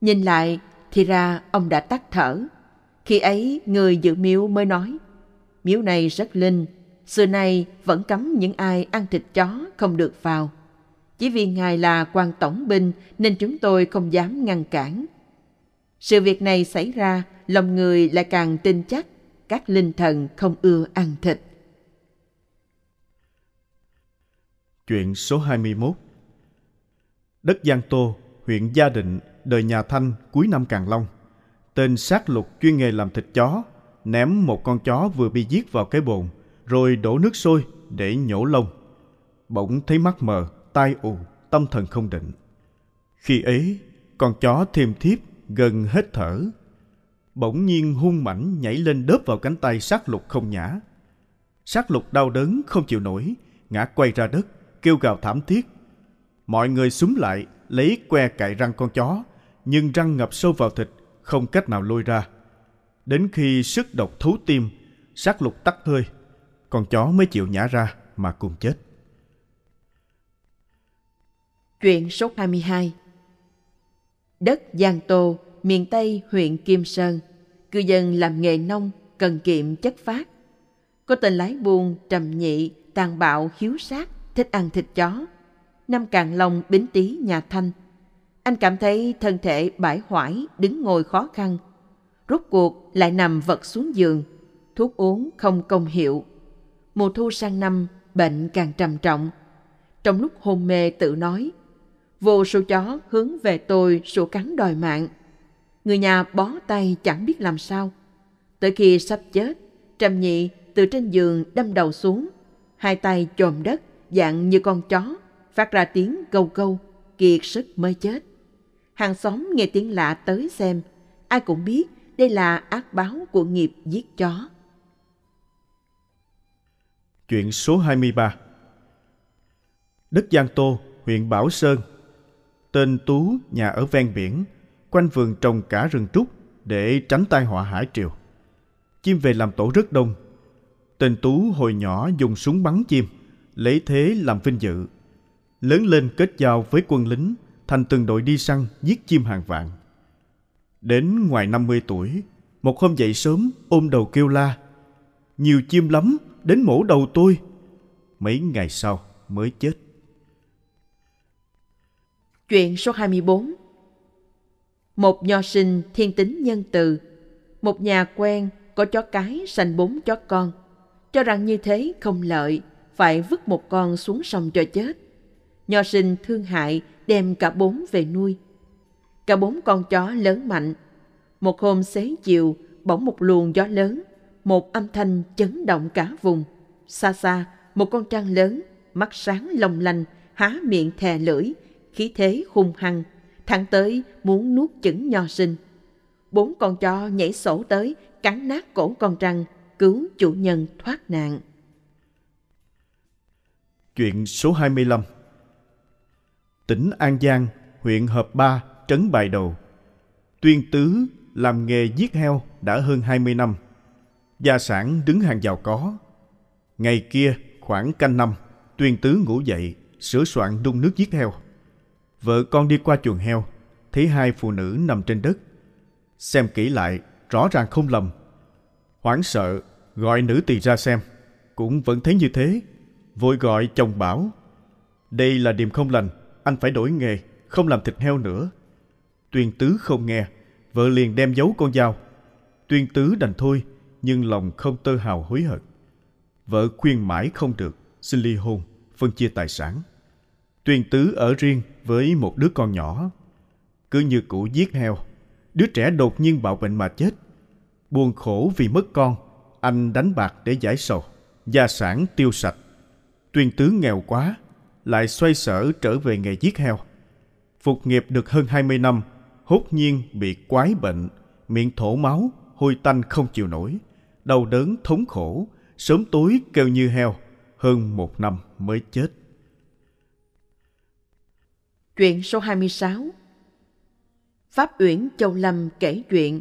Nhìn lại thì ra ông đã tắt thở. Khi ấy người giữ miếu mới nói, miếu này rất linh, xưa nay vẫn cấm những ai ăn thịt chó không được vào. Chỉ vì Ngài là quan tổng binh nên chúng tôi không dám ngăn cản. Sự việc này xảy ra, lòng người lại càng tin chắc các linh thần không ưa ăn thịt. Chuyện số 21 Đất Giang Tô, huyện Gia Định, đời nhà Thanh cuối năm Càng Long. Tên sát lục chuyên nghề làm thịt chó, ném một con chó vừa bị giết vào cái bồn, rồi đổ nước sôi để nhổ lông. Bỗng thấy mắt mờ, tai ù, tâm thần không định. Khi ấy, con chó thêm thiếp gần hết thở. Bỗng nhiên hung mãnh nhảy lên đớp vào cánh tay sát lục không nhã. Sát lục đau đớn không chịu nổi, ngã quay ra đất, kêu gào thảm thiết. Mọi người súng lại, lấy que cạy răng con chó, nhưng răng ngập sâu vào thịt, không cách nào lôi ra. Đến khi sức độc thấu tim, sát lục tắt hơi, con chó mới chịu nhả ra mà cùng chết. Chuyện số 22 Đất Giang Tô, miền Tây huyện Kim Sơn, cư dân làm nghề nông, cần kiệm chất phát. Có tên lái buôn, trầm nhị, tàn bạo, hiếu sát, thích ăn thịt chó. Năm Càng Long, Bính Tý, nhà Thanh. Anh cảm thấy thân thể bãi hoải, đứng ngồi khó khăn. Rốt cuộc lại nằm vật xuống giường, thuốc uống không công hiệu. Mùa thu sang năm, bệnh càng trầm trọng. Trong lúc hôn mê tự nói, vô số chó hướng về tôi sủa cắn đòi mạng. Người nhà bó tay chẳng biết làm sao. Tới khi sắp chết, Trầm Nhị từ trên giường đâm đầu xuống, hai tay chồm đất dạng như con chó, phát ra tiếng câu câu, kiệt sức mới chết. Hàng xóm nghe tiếng lạ tới xem, ai cũng biết đây là ác báo của nghiệp giết chó. Chuyện số 23 Đất Giang Tô, huyện Bảo Sơn Tên Tú nhà ở ven biển, quanh vườn trồng cả rừng trúc để tránh tai họa hải triều. Chim về làm tổ rất đông. Tên Tú hồi nhỏ dùng súng bắn chim, lấy thế làm vinh dự. Lớn lên kết giao với quân lính, thành từng đội đi săn giết chim hàng vạn. Đến ngoài 50 tuổi, một hôm dậy sớm ôm đầu kêu la. Nhiều chim lắm, đến mổ đầu tôi. Mấy ngày sau mới chết. Chuyện số 24 Một nho sinh thiên tính nhân từ, một nhà quen có chó cái sanh bốn chó con, cho rằng như thế không lợi, phải vứt một con xuống sông cho chết. Nho sinh thương hại đem cả bốn về nuôi. Cả bốn con chó lớn mạnh. Một hôm xế chiều, bỗng một luồng gió lớn, một âm thanh chấn động cả vùng. Xa xa, một con trăng lớn, mắt sáng long lanh, há miệng thè lưỡi, khí thế hung hăng, thẳng tới muốn nuốt chửng nho sinh. Bốn con chó nhảy sổ tới, cắn nát cổ con trăng, cứu chủ nhân thoát nạn. Chuyện số 25 Tỉnh An Giang, huyện Hợp Ba, trấn Bài Đầu. Tuyên Tứ làm nghề giết heo đã hơn 20 năm. Gia sản đứng hàng giàu có. Ngày kia, khoảng canh năm, Tuyên Tứ ngủ dậy, sửa soạn đun nước giết heo. Vợ con đi qua chuồng heo, thấy hai phụ nữ nằm trên đất. Xem kỹ lại, rõ ràng không lầm. Hoảng sợ, gọi nữ tỳ ra xem. Cũng vẫn thấy như thế. Vội gọi chồng bảo. Đây là điềm không lành, anh phải đổi nghề, không làm thịt heo nữa. Tuyên tứ không nghe, vợ liền đem giấu con dao. Tuyên tứ đành thôi, nhưng lòng không tơ hào hối hận. Vợ khuyên mãi không được, xin ly hôn, phân chia tài sản. Tuyên tứ ở riêng với một đứa con nhỏ. Cứ như cũ giết heo, đứa trẻ đột nhiên bạo bệnh mà chết. Buồn khổ vì mất con, anh đánh bạc để giải sầu, gia sản tiêu sạch. Tuyên tứ nghèo quá, lại xoay sở trở về nghề giết heo. Phục nghiệp được hơn 20 năm, hốt nhiên bị quái bệnh, miệng thổ máu, hôi tanh không chịu nổi, đau đớn thống khổ, sớm tối kêu như heo, hơn một năm mới chết. Chuyện số 26 Pháp Uyển Châu Lâm kể chuyện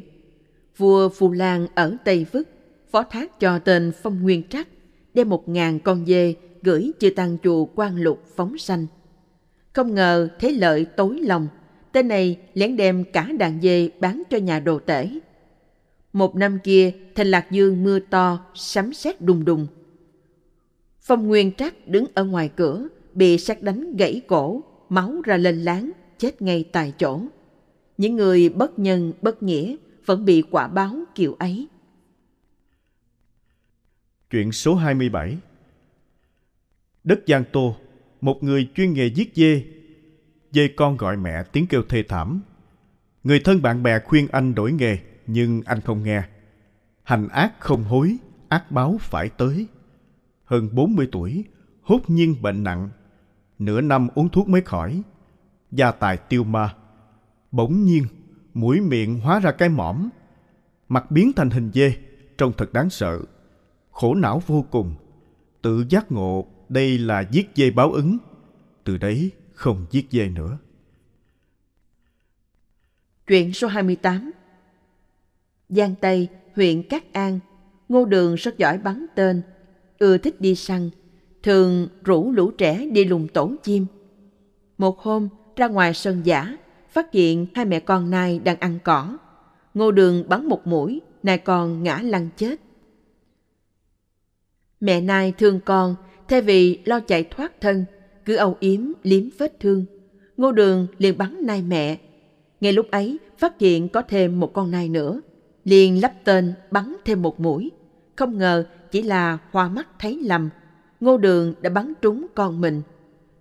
Vua Phù Lan ở Tây Vức phó thác cho tên Phong Nguyên Trắc đem một ngàn con dê gửi chư tăng chùa quan lục phóng sanh. Không ngờ thế lợi tối lòng, tên này lén đem cả đàn dê bán cho nhà đồ tể. Một năm kia, thành Lạc Dương mưa to, sấm sét đùng đùng. Phong Nguyên Trắc đứng ở ngoài cửa, bị sát đánh gãy cổ, máu ra lên láng, chết ngay tại chỗ. Những người bất nhân, bất nghĩa vẫn bị quả báo kiểu ấy. Chuyện số 27 Đất Giang Tô, một người chuyên nghề giết dê. Dê con gọi mẹ tiếng kêu thê thảm. Người thân bạn bè khuyên anh đổi nghề, nhưng anh không nghe. Hành ác không hối, ác báo phải tới. Hơn 40 tuổi, hốt nhiên bệnh nặng. Nửa năm uống thuốc mới khỏi. Gia tài tiêu ma. Bỗng nhiên, mũi miệng hóa ra cái mõm. Mặt biến thành hình dê, trông thật đáng sợ. Khổ não vô cùng. Tự giác ngộ đây là giết dê báo ứng. Từ đấy không giết dê nữa. Chuyện số 28 Giang Tây, huyện Cát An, Ngô Đường rất giỏi bắn tên, ưa thích đi săn, thường rủ lũ trẻ đi lùng tổ chim. Một hôm, ra ngoài sân giả, phát hiện hai mẹ con nai đang ăn cỏ. Ngô Đường bắn một mũi, nai con ngã lăn chết. Mẹ nai thương con, thay vì lo chạy thoát thân, cứ âu yếm liếm vết thương. Ngô Đường liền bắn nai mẹ. Ngay lúc ấy, phát hiện có thêm một con nai nữa. Liền lắp tên bắn thêm một mũi. Không ngờ chỉ là hoa mắt thấy lầm. Ngô Đường đã bắn trúng con mình.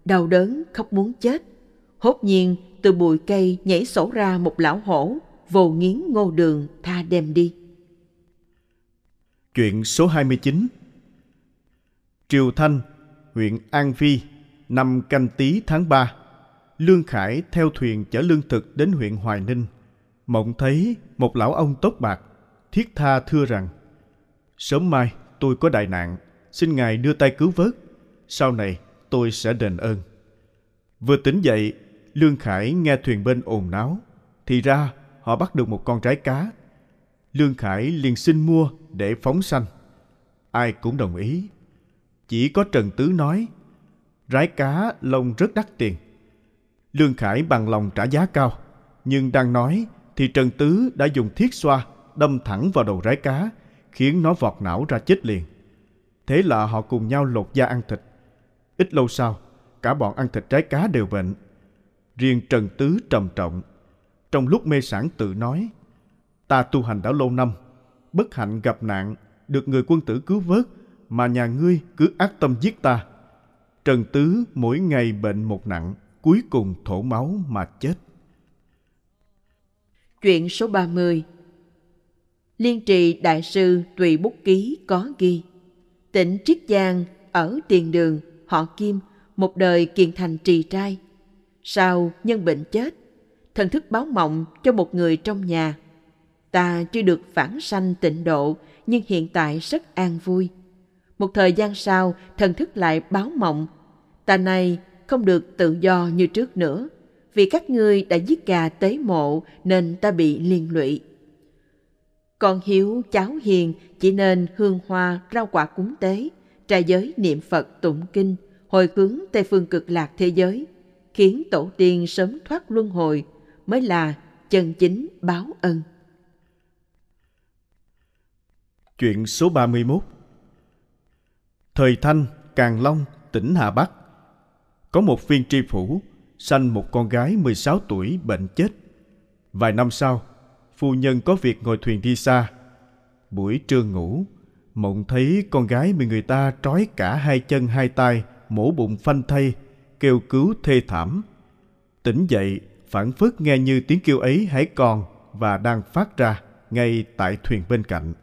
Đau đớn khóc muốn chết. Hốt nhiên từ bụi cây nhảy sổ ra một lão hổ, vồ nghiến Ngô Đường tha đem đi. Chuyện số 29 Triều Thanh, huyện An Phi, năm canh tí tháng 3. Lương Khải theo thuyền chở lương thực đến huyện Hoài Ninh. Mộng thấy một lão ông tốt bạc, thiết tha thưa rằng Sớm mai tôi có đại nạn, xin Ngài đưa tay cứu vớt. Sau này tôi sẽ đền ơn. Vừa tỉnh dậy, Lương Khải nghe thuyền bên ồn náo. Thì ra họ bắt được một con trái cá. Lương Khải liền xin mua để phóng sanh. Ai cũng đồng ý. Chỉ có Trần Tứ nói, rái cá lông rất đắt tiền. Lương Khải bằng lòng trả giá cao, nhưng đang nói thì Trần Tứ đã dùng thiết xoa đâm thẳng vào đầu rái cá, khiến nó vọt não ra chết liền. Thế là họ cùng nhau lột da ăn thịt. Ít lâu sau, cả bọn ăn thịt trái cá đều bệnh. Riêng Trần Tứ trầm trọng. Trong lúc mê sản tự nói, ta tu hành đã lâu năm, bất hạnh gặp nạn, được người quân tử cứu vớt, mà nhà ngươi cứ ác tâm giết ta. Trần Tứ mỗi ngày bệnh một nặng, cuối cùng thổ máu mà chết. Chuyện số 30 Liên trì Đại sư Tùy Bút Ký có ghi Tỉnh Triết Giang ở tiền đường, họ Kim, một đời kiền thành trì trai. Sau nhân bệnh chết, thần thức báo mộng cho một người trong nhà. Ta chưa được phản sanh tịnh độ, nhưng hiện tại rất an vui. Một thời gian sau, thần thức lại báo mộng. Ta này không được tự do như trước nữa, vì các ngươi đã giết gà tế mộ nên ta bị liên lụy. Con hiếu cháu hiền chỉ nên hương hoa rau quả cúng tế, trà giới niệm Phật tụng kinh, hồi hướng Tây phương cực lạc thế giới, khiến tổ tiên sớm thoát luân hồi mới là chân chính báo ân. Chuyện số 31 Thời Thanh, Càng Long, tỉnh Hà Bắc Có một viên tri phủ sanh một con gái 16 tuổi bệnh chết. Vài năm sau, phu nhân có việc ngồi thuyền đi xa. Buổi trưa ngủ, mộng thấy con gái bị người ta trói cả hai chân hai tay, mổ bụng phanh thây kêu cứu thê thảm. Tỉnh dậy, phản phất nghe như tiếng kêu ấy hãy còn và đang phát ra ngay tại thuyền bên cạnh.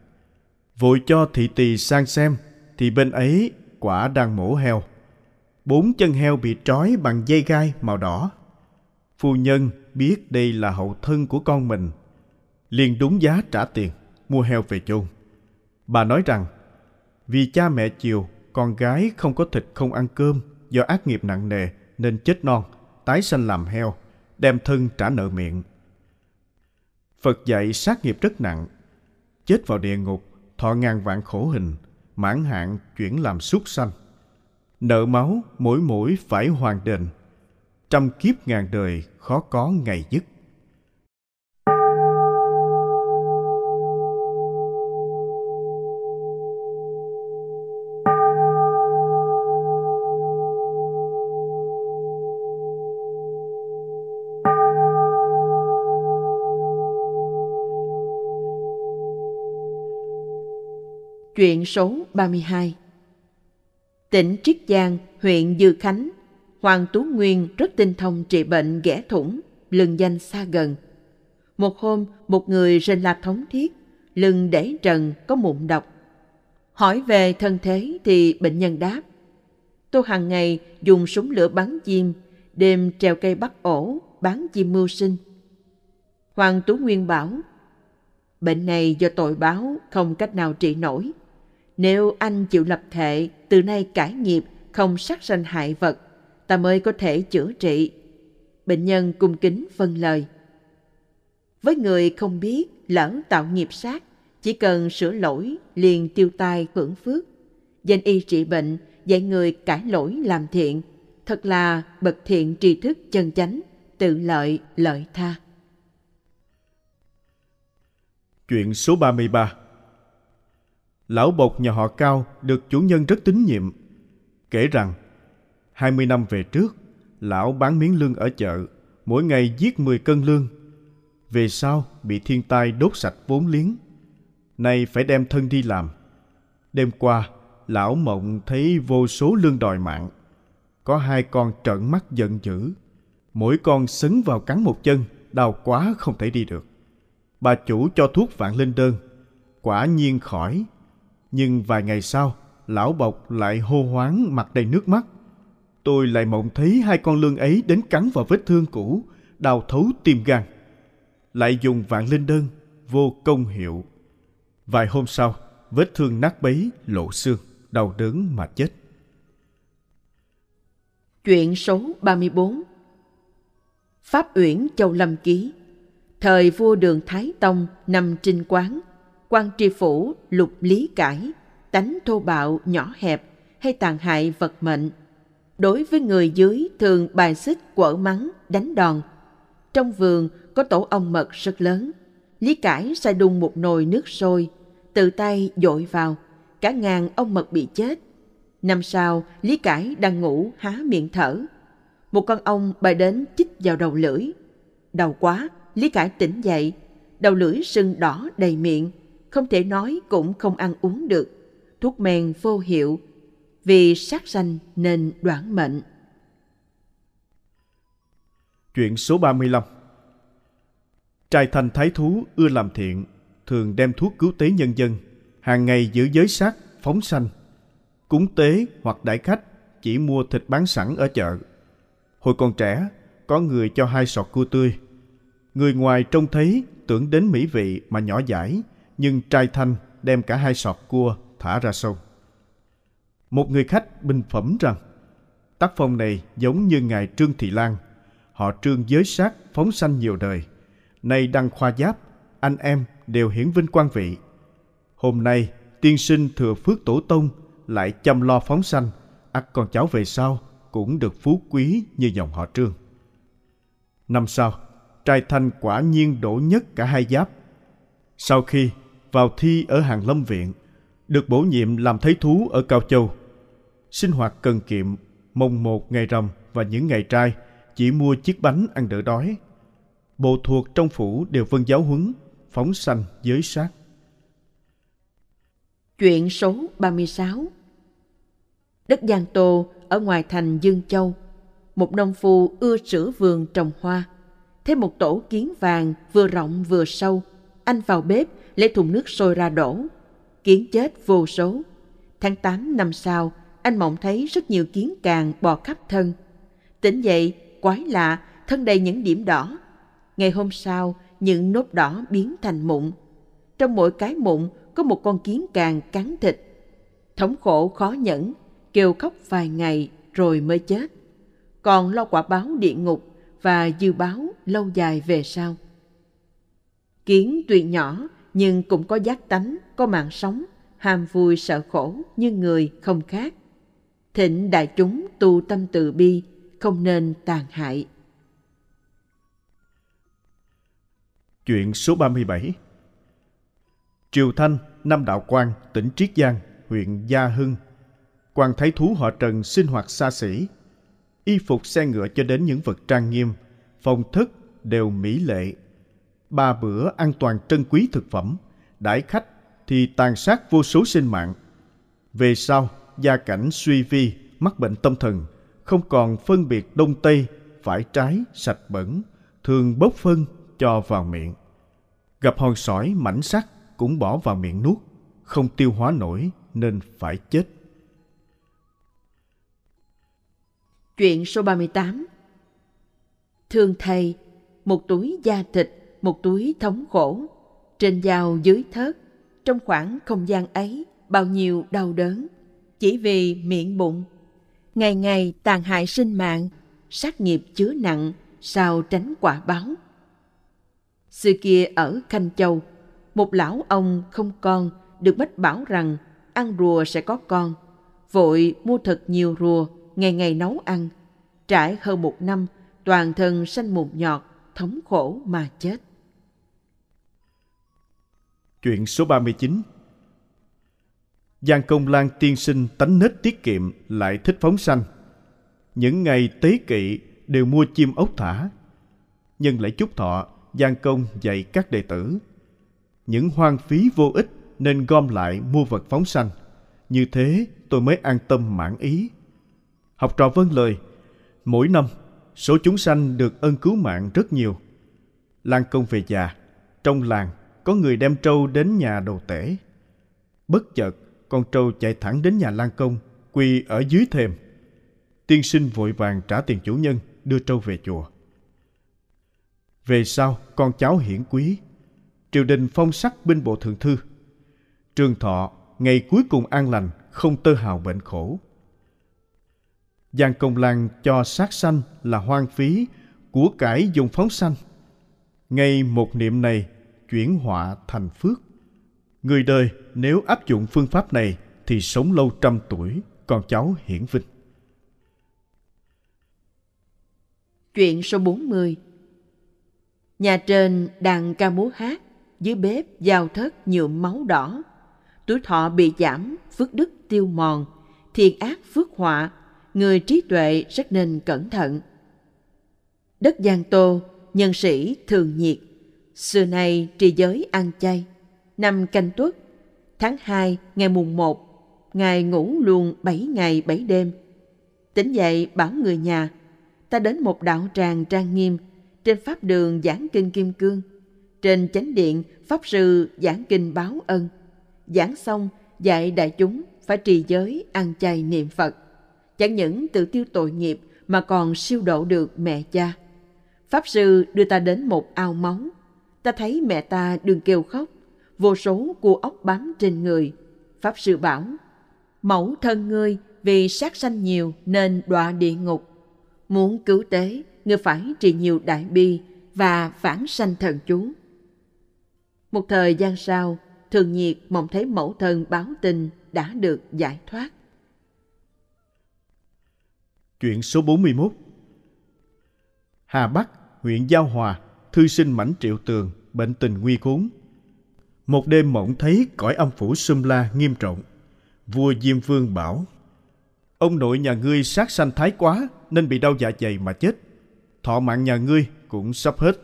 Vội cho thị tỳ sang xem, thì bên ấy quả đang mổ heo. Bốn chân heo bị trói bằng dây gai màu đỏ. Phu nhân biết đây là hậu thân của con mình, liền đúng giá trả tiền, mua heo về chôn. Bà nói rằng, vì cha mẹ chiều, con gái không có thịt không ăn cơm do ác nghiệp nặng nề nên chết non, tái sanh làm heo, đem thân trả nợ miệng. Phật dạy sát nghiệp rất nặng, chết vào địa ngục, thọ ngàn vạn khổ hình, mãn hạn chuyển làm súc sanh. Nợ máu mỗi mỗi phải hoàn đền, trăm kiếp ngàn đời khó có ngày dứt. Chuyện số 32 Tỉnh Triết Giang, huyện Dư Khánh, Hoàng Tú Nguyên rất tinh thông trị bệnh ghẻ thủng, lừng danh xa gần. Một hôm, một người rên la thống thiết, lưng để trần có mụn độc. Hỏi về thân thế thì bệnh nhân đáp. Tôi hàng ngày dùng súng lửa bắn chim, đêm treo cây bắt ổ, bán chim mưu sinh. Hoàng Tú Nguyên bảo, bệnh này do tội báo không cách nào trị nổi nếu anh chịu lập thệ, từ nay cải nghiệp, không sát sanh hại vật, ta mới có thể chữa trị. Bệnh nhân cung kính phân lời. Với người không biết lỡ tạo nghiệp sát, chỉ cần sửa lỗi liền tiêu tai hưởng phước. Danh y trị bệnh, dạy người cải lỗi làm thiện, thật là bậc thiện tri thức chân chánh, tự lợi lợi tha. Chuyện số 33 Lão bột nhà họ Cao được chủ nhân rất tín nhiệm. Kể rằng, 20 năm về trước, lão bán miếng lương ở chợ, mỗi ngày giết 10 cân lương. Về sau bị thiên tai đốt sạch vốn liếng. Nay phải đem thân đi làm. Đêm qua, lão mộng thấy vô số lương đòi mạng. Có hai con trợn mắt giận dữ. Mỗi con sấn vào cắn một chân, đau quá không thể đi được. Bà chủ cho thuốc vạn linh đơn. Quả nhiên khỏi. Nhưng vài ngày sau, lão bộc lại hô hoáng mặt đầy nước mắt. Tôi lại mộng thấy hai con lươn ấy đến cắn vào vết thương cũ, đau thấu tim gan. Lại dùng vạn linh đơn, vô công hiệu. Vài hôm sau, vết thương nát bấy, lộ xương, đau đớn mà chết. Chuyện số 34 Pháp Uyển Châu Lâm Ký Thời vua Đường Thái Tông năm trinh quán, quan tri phủ lục lý cải, tánh thô bạo nhỏ hẹp hay tàn hại vật mệnh. Đối với người dưới thường bài xích quở mắng, đánh đòn. Trong vườn có tổ ong mật rất lớn. Lý cải sai đun một nồi nước sôi, tự tay dội vào, cả ngàn ong mật bị chết. Năm sau, Lý cải đang ngủ há miệng thở. Một con ong bay đến chích vào đầu lưỡi. Đau quá, Lý cải tỉnh dậy, đầu lưỡi sưng đỏ đầy miệng, không thể nói cũng không ăn uống được. Thuốc men vô hiệu, vì sát sanh nên đoạn mệnh. Chuyện số 35 Trai thành thái thú ưa làm thiện, thường đem thuốc cứu tế nhân dân, hàng ngày giữ giới sát, phóng sanh. Cúng tế hoặc đại khách chỉ mua thịt bán sẵn ở chợ. Hồi còn trẻ, có người cho hai sọt cua tươi. Người ngoài trông thấy tưởng đến mỹ vị mà nhỏ giải, nhưng trai thanh đem cả hai sọt cua thả ra sông. Một người khách bình phẩm rằng, tác phong này giống như ngài Trương Thị Lan. Họ trương giới sát phóng sanh nhiều đời. Nay đăng khoa giáp, anh em đều hiển vinh quan vị. Hôm nay, tiên sinh thừa phước tổ tông lại chăm lo phóng sanh, ắt con cháu về sau cũng được phú quý như dòng họ trương. Năm sau, trai thanh quả nhiên đổ nhất cả hai giáp. Sau khi vào thi ở hàng lâm viện, được bổ nhiệm làm thấy thú ở Cao Châu. Sinh hoạt cần kiệm, mồng một ngày rằm và những ngày trai, chỉ mua chiếc bánh ăn đỡ đói. Bộ thuộc trong phủ đều vân giáo huấn, phóng sanh giới sát. Chuyện số 36 Đất Giang Tô ở ngoài thành Dương Châu, một nông phu ưa sửa vườn trồng hoa. Thấy một tổ kiến vàng vừa rộng vừa sâu, anh vào bếp lấy thùng nước sôi ra đổ. Kiến chết vô số. Tháng 8 năm sau, anh mộng thấy rất nhiều kiến càng bò khắp thân. Tỉnh dậy, quái lạ, thân đầy những điểm đỏ. Ngày hôm sau, những nốt đỏ biến thành mụn. Trong mỗi cái mụn có một con kiến càng cắn thịt. Thống khổ khó nhẫn, kêu khóc vài ngày rồi mới chết. Còn lo quả báo địa ngục và dư báo lâu dài về sau. Kiến tuy nhỏ nhưng cũng có giác tánh, có mạng sống, ham vui sợ khổ như người không khác. Thịnh đại chúng tu tâm từ bi, không nên tàn hại. Chuyện số 37 Triều Thanh, Nam Đạo Quang, tỉnh Triết Giang, huyện Gia Hưng. quan thái thú họ Trần sinh hoạt xa xỉ. Y phục xe ngựa cho đến những vật trang nghiêm, phòng thức đều mỹ lệ. Ba bữa ăn toàn trân quý thực phẩm, đãi khách thì tàn sát vô số sinh mạng. Về sau, gia cảnh suy vi, mắc bệnh tâm thần, không còn phân biệt đông tây, phải trái, sạch bẩn, thường bốc phân cho vào miệng. Gặp hòn sỏi mảnh sắt cũng bỏ vào miệng nuốt, không tiêu hóa nổi nên phải chết. Chuyện số 38 Thương thầy, một túi da thịt, một túi thống khổ, trên dao dưới thớt, trong khoảng không gian ấy bao nhiêu đau đớn, chỉ vì miệng bụng. Ngày ngày tàn hại sinh mạng, sát nghiệp chứa nặng, sao tránh quả báo. Xưa kia ở Khanh Châu, một lão ông không con được bách bảo rằng ăn rùa sẽ có con. Vội mua thật nhiều rùa, ngày ngày nấu ăn. Trải hơn một năm, toàn thân sanh mụn nhọt, thống khổ mà chết. Chuyện số 39 Giang Công Lan tiên sinh tánh nết tiết kiệm lại thích phóng sanh. Những ngày tế kỵ đều mua chim ốc thả. Nhân lễ chúc thọ, Giang Công dạy các đệ tử. Những hoang phí vô ích nên gom lại mua vật phóng sanh. Như thế tôi mới an tâm mãn ý. Học trò vâng lời, mỗi năm số chúng sanh được ân cứu mạng rất nhiều. Lan công về già, trong làng có người đem trâu đến nhà đầu tể. Bất chợt, con trâu chạy thẳng đến nhà Lan công, quỳ ở dưới thềm. Tiên sinh vội vàng trả tiền chủ nhân, đưa trâu về chùa. Về sau, con cháu hiển quý, triều đình phong sắc binh bộ thượng thư. Trường thọ, ngày cuối cùng an lành, không tơ hào bệnh khổ. Giang Công Lan cho sát sanh là hoang phí, của cải dùng phóng sanh. Ngay một niệm này chuyển họa thành phước. Người đời nếu áp dụng phương pháp này thì sống lâu trăm tuổi, con cháu hiển vinh. Chuyện số 40 Nhà trên đàn ca múa hát, dưới bếp giao thất nhuộm máu đỏ. Tuổi thọ bị giảm, phước đức tiêu mòn, thiện ác phước họa, người trí tuệ rất nên cẩn thận. Đất Giang Tô, nhân sĩ thường nhiệt, xưa nay trì giới ăn chay. Năm canh tuất, tháng 2 ngày mùng 1, Ngài ngủ luôn 7 ngày 7 đêm. Tỉnh dậy bảo người nhà, ta đến một đạo tràng trang nghiêm, trên pháp đường giảng kinh kim cương. Trên chánh điện, pháp sư giảng kinh báo ân. Giảng xong, dạy đại chúng phải trì giới, ăn chay niệm Phật. Chẳng những tự tiêu tội nghiệp mà còn siêu độ được mẹ cha. Pháp sư đưa ta đến một ao máu. Ta thấy mẹ ta đừng kêu khóc, vô số cua ốc bám trên người. Pháp sư bảo, mẫu thân ngươi vì sát sanh nhiều nên đọa địa ngục. Muốn cứu tế, ngươi phải trì nhiều đại bi và phản sanh thần chú. Một thời gian sau, thường nhiệt mong thấy mẫu thân báo tin đã được giải thoát. Chuyện số 41 Hà Bắc, huyện Giao Hòa, thư sinh mảnh triệu tường, bệnh tình nguy khốn. Một đêm mộng thấy cõi âm phủ xâm la nghiêm trọng. Vua Diêm Vương bảo, Ông nội nhà ngươi sát sanh thái quá nên bị đau dạ dày mà chết. Thọ mạng nhà ngươi cũng sắp hết.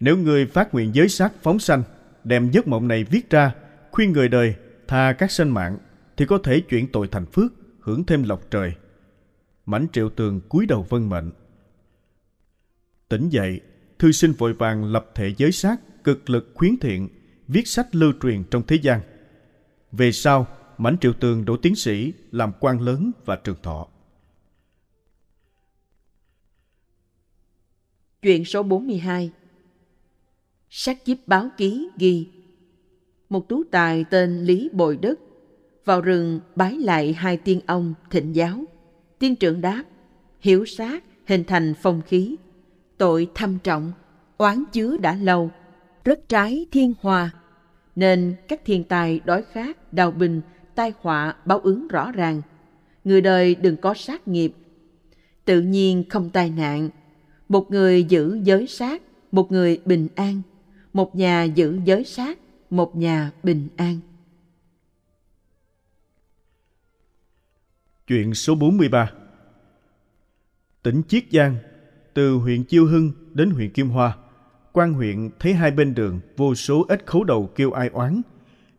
Nếu ngươi phát nguyện giới sát phóng sanh, đem giấc mộng này viết ra, khuyên người đời tha các sinh mạng, thì có thể chuyển tội thành phước, hưởng thêm lộc trời. Mảnh triệu tường cúi đầu vân mệnh. Tỉnh dậy, thư sinh vội vàng lập thể giới sát, cực lực khuyến thiện, viết sách lưu truyền trong thế gian. Về sau, Mảnh Triệu Tường đỗ tiến sĩ, làm quan lớn và trường thọ. Chuyện số 42 Sách giúp báo ký ghi Một tú tài tên Lý Bồi Đức vào rừng bái lại hai tiên ông thịnh giáo. Tiên trưởng đáp, hiểu sát hình thành phong khí, tội thâm trọng, oán chứa đã lâu, rất trái thiên hòa, nên các thiên tài đói khát, đào bình, tai họa báo ứng rõ ràng. Người đời đừng có sát nghiệp. Tự nhiên không tai nạn. Một người giữ giới sát, một người bình an. Một nhà giữ giới sát, một nhà bình an. Chuyện số 43 Tỉnh Chiết Giang, từ huyện Chiêu Hưng đến huyện Kim Hoa, quan huyện thấy hai bên đường vô số ếch khấu đầu kêu ai oán,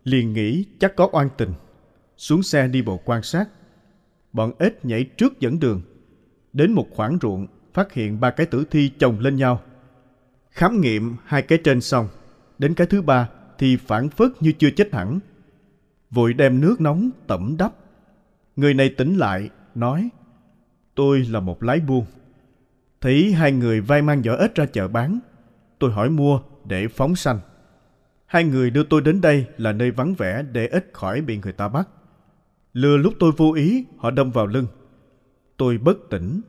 liền nghĩ chắc có oan tình. Xuống xe đi bộ quan sát. Bọn ếch nhảy trước dẫn đường. Đến một khoảng ruộng, phát hiện ba cái tử thi chồng lên nhau. Khám nghiệm hai cái trên xong, đến cái thứ ba thì phản phất như chưa chết hẳn. Vội đem nước nóng tẩm đắp Người này tỉnh lại, nói Tôi là một lái buôn. Thấy hai người vai mang giỏ ếch ra chợ bán. Tôi hỏi mua để phóng sanh. Hai người đưa tôi đến đây là nơi vắng vẻ để ít khỏi bị người ta bắt. Lừa lúc tôi vô ý, họ đâm vào lưng. Tôi bất tỉnh.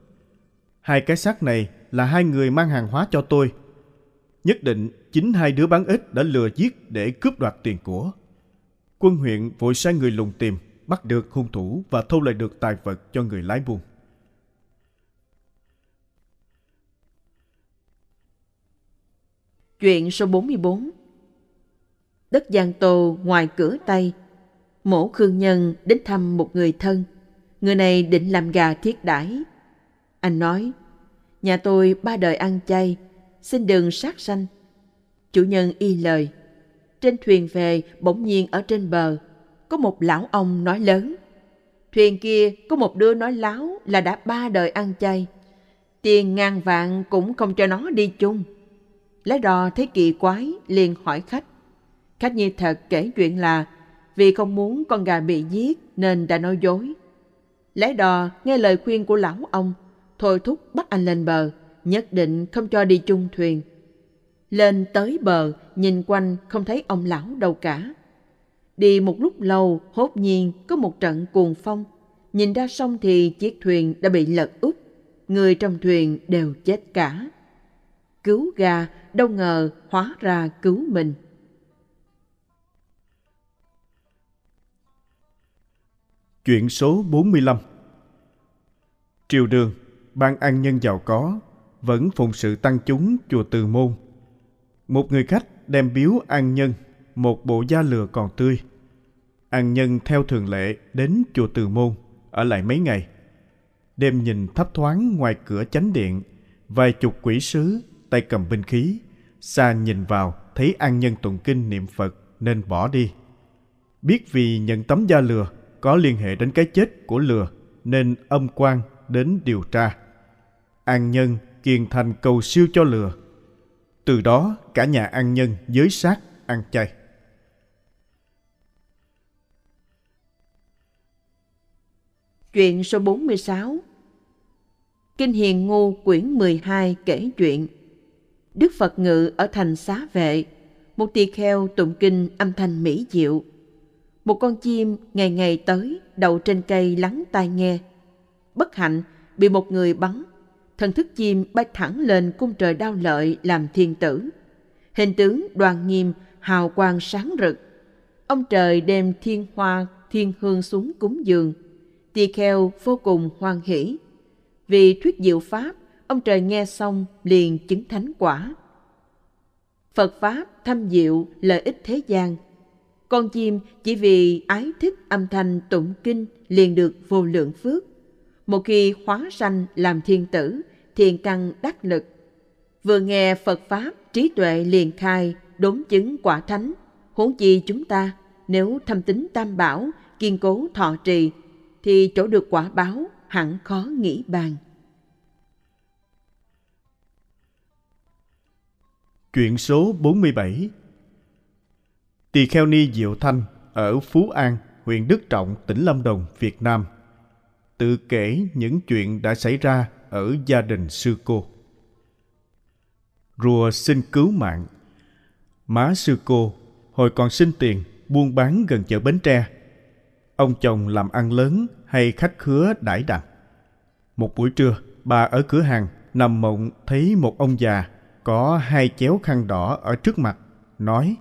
Hai cái xác này là hai người mang hàng hóa cho tôi. Nhất định chính hai đứa bán ít đã lừa giết để cướp đoạt tiền của. Quân huyện vội sai người lùng tìm, bắt được hung thủ và thu lại được tài vật cho người lái buôn. Chuyện số 44 Đất Giang Tô ngoài cửa Tây, mổ Khương Nhân đến thăm một người thân. Người này định làm gà thiết đãi. Anh nói, nhà tôi ba đời ăn chay, xin đừng sát sanh. Chủ nhân y lời. Trên thuyền về, bỗng nhiên ở trên bờ, có một lão ông nói lớn. Thuyền kia có một đứa nói láo là đã ba đời ăn chay. Tiền ngàn vạn cũng không cho nó đi chung. Lá đò thấy kỳ quái, liền hỏi khách. Khách như thật kể chuyện là vì không muốn con gà bị giết nên đã nói dối. Lái đò nghe lời khuyên của lão ông, thôi thúc bắt anh lên bờ, nhất định không cho đi chung thuyền. Lên tới bờ, nhìn quanh không thấy ông lão đâu cả. Đi một lúc lâu, hốt nhiên có một trận cuồng phong. Nhìn ra sông thì chiếc thuyền đã bị lật úp, người trong thuyền đều chết cả. Cứu gà, đâu ngờ hóa ra cứu mình. Chuyện số 45 Triều đường, ban an nhân giàu có, vẫn phụng sự tăng chúng chùa Từ Môn. Một người khách đem biếu an nhân một bộ da lừa còn tươi. An nhân theo thường lệ đến chùa Từ Môn, ở lại mấy ngày. Đêm nhìn thấp thoáng ngoài cửa chánh điện, vài chục quỷ sứ tay cầm binh khí, xa nhìn vào thấy an nhân tụng kinh niệm Phật nên bỏ đi. Biết vì nhận tấm da lừa có liên hệ đến cái chết của lừa nên âm quan đến điều tra. An nhân kiên thành cầu siêu cho lừa. Từ đó cả nhà an nhân giới sát ăn chay. Chuyện số 46 Kinh Hiền Ngu quyển 12 kể chuyện Đức Phật ngự ở thành xá vệ, một tỳ kheo tụng kinh âm thanh mỹ diệu. Một con chim ngày ngày tới đậu trên cây lắng tai nghe. Bất hạnh bị một người bắn, thần thức chim bay thẳng lên cung trời đao lợi làm thiên tử. Hình tướng đoàn nghiêm hào quang sáng rực. Ông trời đem thiên hoa, thiên hương xuống cúng dường. Tỳ kheo vô cùng hoan hỷ. Vì thuyết diệu pháp, ông trời nghe xong liền chứng thánh quả. Phật Pháp thâm diệu lợi ích thế gian. Con chim chỉ vì ái thích âm thanh tụng kinh liền được vô lượng phước. Một khi hóa sanh làm thiên tử, thiền căn đắc lực. Vừa nghe Phật Pháp, trí tuệ liền khai, đốn chứng quả thánh. Huống chi chúng ta, nếu thâm tính tam bảo, kiên cố thọ trì, thì chỗ được quả báo hẳn khó nghĩ bàn. Chuyện số 47 Tỳ kheo ni Diệu Thanh ở Phú An, huyện Đức Trọng, tỉnh Lâm Đồng, Việt Nam tự kể những chuyện đã xảy ra ở gia đình sư cô. Rùa xin cứu mạng Má sư cô hồi còn xin tiền buôn bán gần chợ Bến Tre. Ông chồng làm ăn lớn hay khách khứa đãi đặng. Một buổi trưa, bà ở cửa hàng nằm mộng thấy một ông già có hai chéo khăn đỏ ở trước mặt, nói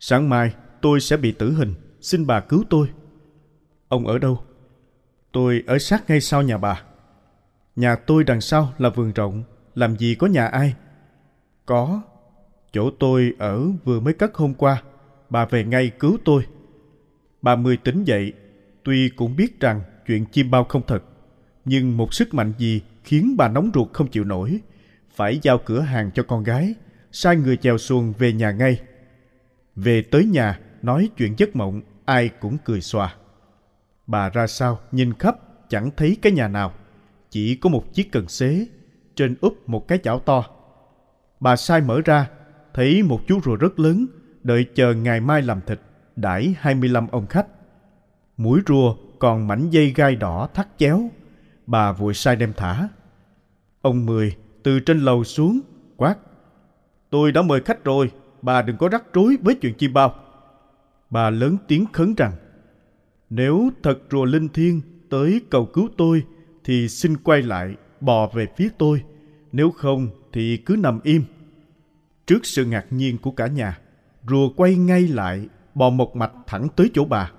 Sáng mai tôi sẽ bị tử hình, xin bà cứu tôi. Ông ở đâu? Tôi ở sát ngay sau nhà bà. Nhà tôi đằng sau là vườn rộng, làm gì có nhà ai? Có. Chỗ tôi ở vừa mới cất hôm qua, bà về ngay cứu tôi. Bà mười tỉnh dậy, tuy cũng biết rằng chuyện chim bao không thật, nhưng một sức mạnh gì khiến bà nóng ruột không chịu nổi, phải giao cửa hàng cho con gái, sai người chèo xuồng về nhà ngay. Về tới nhà, nói chuyện giấc mộng, ai cũng cười xòa. Bà ra sao, nhìn khắp, chẳng thấy cái nhà nào. Chỉ có một chiếc cần xế, trên úp một cái chảo to. Bà sai mở ra, thấy một chú rùa rất lớn, đợi chờ ngày mai làm thịt, đãi 25 ông khách. Mũi rùa còn mảnh dây gai đỏ thắt chéo. Bà vội sai đem thả. Ông Mười từ trên lầu xuống, quát. Tôi đã mời khách rồi, bà đừng có rắc rối với chuyện chim bao. Bà lớn tiếng khấn rằng, nếu thật rùa linh thiên tới cầu cứu tôi, thì xin quay lại, bò về phía tôi. Nếu không, thì cứ nằm im. Trước sự ngạc nhiên của cả nhà, rùa quay ngay lại, bò một mạch thẳng tới chỗ bà.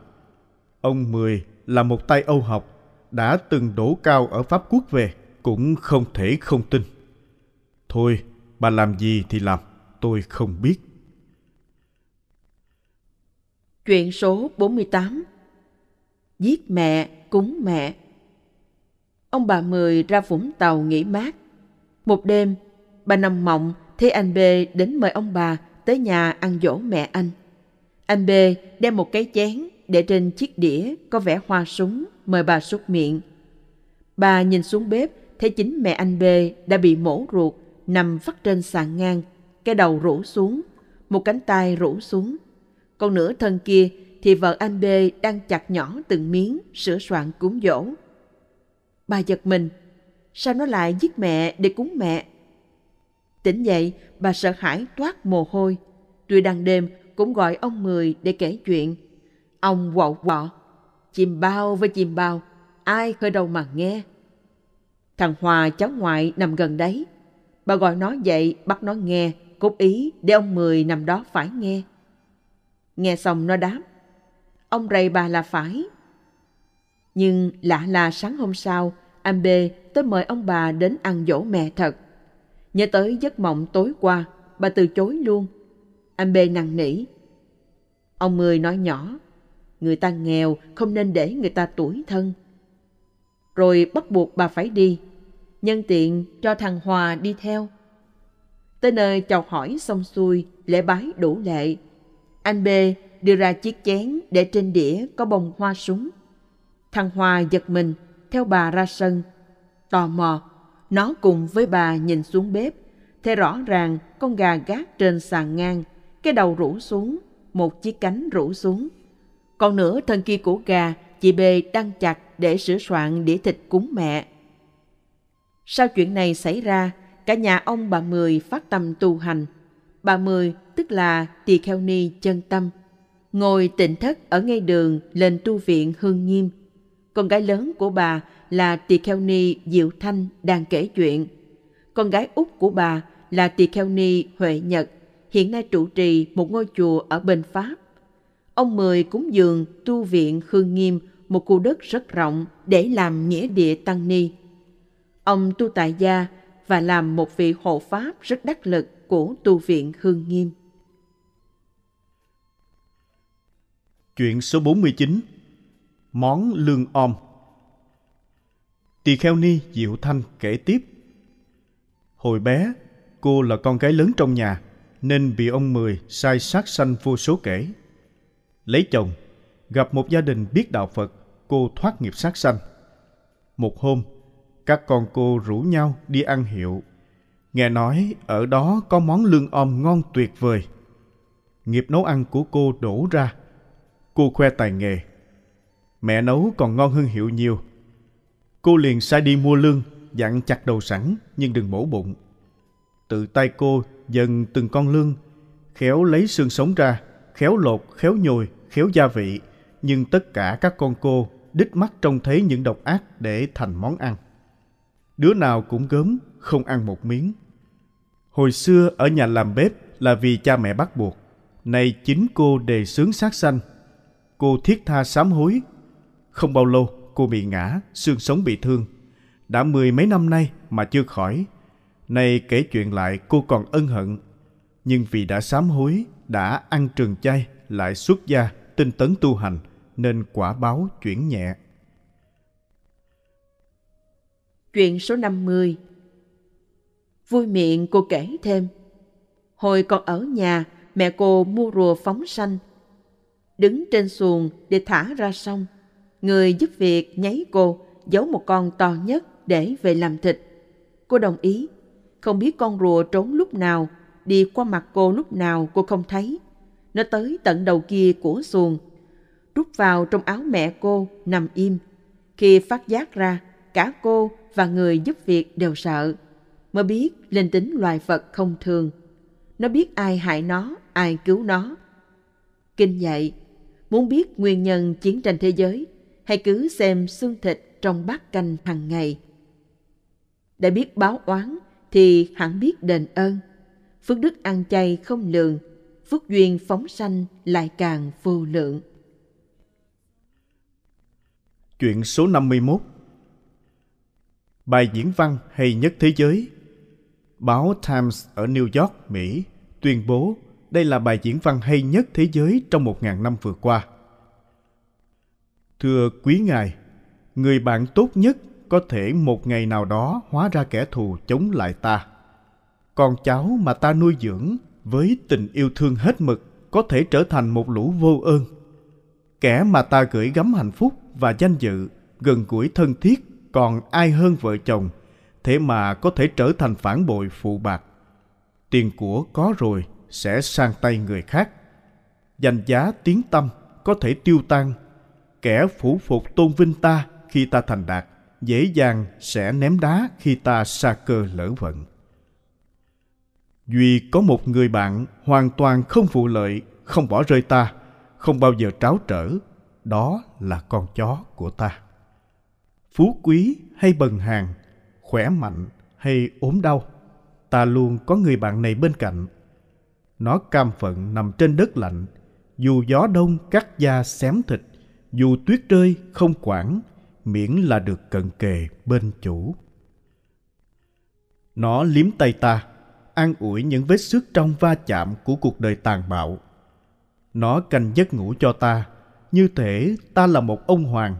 Ông Mười là một tay Âu học, đã từng đổ cao ở Pháp Quốc về, cũng không thể không tin. Thôi, bà làm gì thì làm, tôi không biết. Chuyện số 48 Giết mẹ, cúng mẹ Ông bà Mười ra Vũng Tàu nghỉ mát. Một đêm, bà nằm mộng thấy anh B đến mời ông bà tới nhà ăn dỗ mẹ anh. Anh B đem một cái chén để trên chiếc đĩa có vẽ hoa súng mời bà xúc miệng. Bà nhìn xuống bếp thấy chính mẹ anh B đã bị mổ ruột nằm vắt trên sàn ngang, cái đầu rũ xuống, một cánh tay rũ xuống. Còn nửa thân kia thì vợ anh B đang chặt nhỏ từng miếng sửa soạn cúng dỗ. Bà giật mình, sao nó lại giết mẹ để cúng mẹ? Tỉnh dậy, bà sợ hãi toát mồ hôi. Tuy đang đêm cũng gọi ông Mười để kể chuyện. Ông quậu quọ, chìm bao với chìm bao, ai khơi đầu mà nghe. Thằng Hòa cháu ngoại nằm gần đấy. Bà gọi nó dậy bắt nó nghe, cố ý để ông Mười nằm đó phải nghe. Nghe xong nó đáp, ông rầy bà là phải. Nhưng lạ là sáng hôm sau, anh B tới mời ông bà đến ăn dỗ mẹ thật. Nhớ tới giấc mộng tối qua, bà từ chối luôn. Anh B năn nỉ. Ông Mười nói nhỏ, người ta nghèo không nên để người ta tuổi thân. Rồi bắt buộc bà phải đi, nhân tiện cho thằng Hòa đi theo. Tới nơi chào hỏi xong xuôi, lễ bái đủ lệ. Anh B đưa ra chiếc chén để trên đĩa có bông hoa súng. Thằng Hòa giật mình, theo bà ra sân. Tò mò, nó cùng với bà nhìn xuống bếp, thấy rõ ràng con gà gác trên sàn ngang, cái đầu rũ xuống, một chiếc cánh rũ xuống. Còn nửa thân kia của gà, chị B đang chặt để sửa soạn đĩa thịt cúng mẹ. Sau chuyện này xảy ra, cả nhà ông bà Mười phát tâm tu hành. Bà Mười tức là Tỳ Kheo Ni chân tâm, ngồi tịnh thất ở ngay đường lên tu viện Hương Nghiêm. Con gái lớn của bà là Tỳ Kheo Ni Diệu Thanh đang kể chuyện. Con gái út của bà là Tỳ Kheo Ni Huệ Nhật, hiện nay trụ trì một ngôi chùa ở bên Pháp. Ông Mười cúng dường tu viện Hương Nghiêm một khu đất rất rộng để làm nghĩa địa tăng ni. Ông tu tại gia và làm một vị hộ pháp rất đắc lực của tu viện Hương Nghiêm. Chuyện số 49 Món lương om Tỳ kheo ni Diệu Thanh kể tiếp Hồi bé, cô là con gái lớn trong nhà nên bị ông Mười sai sát sanh vô số kể. Lấy chồng, gặp một gia đình biết đạo Phật, cô thoát nghiệp sát sanh. Một hôm, các con cô rủ nhau đi ăn hiệu. Nghe nói ở đó có món lương om ngon tuyệt vời. Nghiệp nấu ăn của cô đổ ra. Cô khoe tài nghề. Mẹ nấu còn ngon hơn hiệu nhiều. Cô liền sai đi mua lương, dặn chặt đầu sẵn nhưng đừng mổ bụng. Tự tay cô dần từng con lương, khéo lấy xương sống ra, khéo lột, khéo nhồi, khéo gia vị, nhưng tất cả các con cô đích mắt trông thấy những độc ác để thành món ăn. Đứa nào cũng gớm, không ăn một miếng. Hồi xưa ở nhà làm bếp là vì cha mẹ bắt buộc. Nay chính cô đề xướng sát sanh. Cô thiết tha sám hối. Không bao lâu cô bị ngã, xương sống bị thương. Đã mười mấy năm nay mà chưa khỏi. Nay kể chuyện lại cô còn ân hận. Nhưng vì đã sám hối, đã ăn trường chay, lại xuất gia, tinh tấn tu hành, nên quả báo chuyển nhẹ. Chuyện số 50 Vui miệng cô kể thêm. Hồi còn ở nhà, mẹ cô mua rùa phóng sanh. Đứng trên xuồng để thả ra sông. Người giúp việc nháy cô, giấu một con to nhất để về làm thịt. Cô đồng ý. Không biết con rùa trốn lúc nào, đi qua mặt cô lúc nào cô không thấy. Nó tới tận đầu kia của xuồng. Rút vào trong áo mẹ cô, nằm im. Khi phát giác ra, cả cô và người giúp việc đều sợ, mới biết linh tính loài vật không thường. Nó biết ai hại nó, ai cứu nó. Kinh dạy, muốn biết nguyên nhân chiến tranh thế giới, hãy cứ xem xương thịt trong bát canh hàng ngày. Đã biết báo oán thì hẳn biết đền ơn. phước đức ăn chay không lường, phước duyên phóng sanh lại càng vô lượng. Chuyện số 51 Bài diễn văn hay nhất thế giới Báo Times ở New York, Mỹ tuyên bố đây là bài diễn văn hay nhất thế giới trong một ngàn năm vừa qua. Thưa quý ngài, người bạn tốt nhất có thể một ngày nào đó hóa ra kẻ thù chống lại ta. Con cháu mà ta nuôi dưỡng với tình yêu thương hết mực có thể trở thành một lũ vô ơn. Kẻ mà ta gửi gắm hạnh phúc và danh dự, gần gũi thân thiết còn ai hơn vợ chồng, thế mà có thể trở thành phản bội phụ bạc. Tiền của có rồi sẽ sang tay người khác. Danh giá tiếng tâm có thể tiêu tan. Kẻ phủ phục tôn vinh ta khi ta thành đạt, dễ dàng sẽ ném đá khi ta xa cơ lỡ vận. Duy có một người bạn hoàn toàn không vụ lợi, không bỏ rơi ta, không bao giờ tráo trở, đó là con chó của ta. Phú quý hay bần hàng, khỏe mạnh hay ốm đau, ta luôn có người bạn này bên cạnh. Nó cam phận nằm trên đất lạnh, dù gió đông cắt da xém thịt, dù tuyết rơi không quản, miễn là được cận kề bên chủ. Nó liếm tay ta, an ủi những vết xước trong va chạm của cuộc đời tàn bạo. Nó canh giấc ngủ cho ta, như thể ta là một ông hoàng,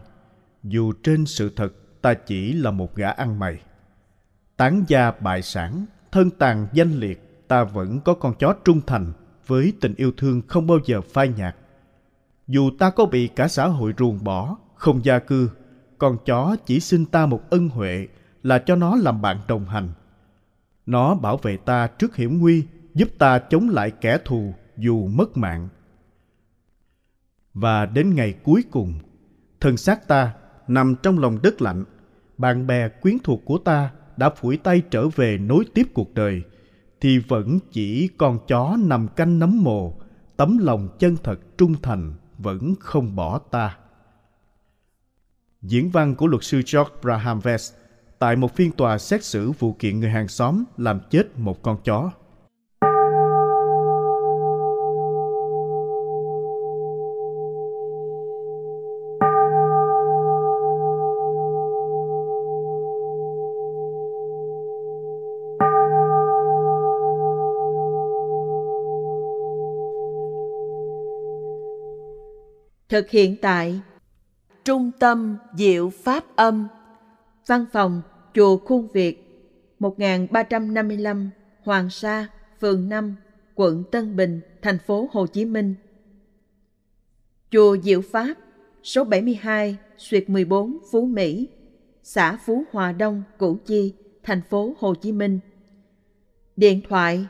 dù trên sự thật ta chỉ là một gã ăn mày. Tán gia bại sản, thân tàn danh liệt, ta vẫn có con chó trung thành với tình yêu thương không bao giờ phai nhạt. Dù ta có bị cả xã hội ruồng bỏ, không gia cư, con chó chỉ xin ta một ân huệ là cho nó làm bạn đồng hành. Nó bảo vệ ta trước hiểm nguy, giúp ta chống lại kẻ thù dù mất mạng. Và đến ngày cuối cùng, thân xác ta nằm trong lòng đất lạnh, bạn bè quyến thuộc của ta đã phủi tay trở về nối tiếp cuộc đời, thì vẫn chỉ con chó nằm canh nấm mồ, tấm lòng chân thật trung thành vẫn không bỏ ta. Diễn văn của luật sư George Braham Vest tại một phiên tòa xét xử vụ kiện người hàng xóm làm chết một con chó. Thực hiện tại Trung tâm Diệu Pháp Âm Văn phòng Chùa Khuôn Việt 1355 Hoàng Sa, phường 5, quận Tân Bình, thành phố Hồ Chí Minh. Chùa Diệu Pháp số 72 Xuyệt 14 Phú Mỹ xã Phú Hòa Đông, Củ Chi, thành phố Hồ Chí Minh. Điện thoại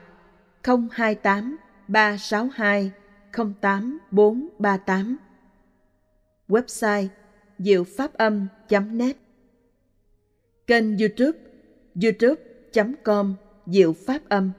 028 362 08438 website diệu pháp âm.net Kênh youtube youtube.com diệu pháp âm.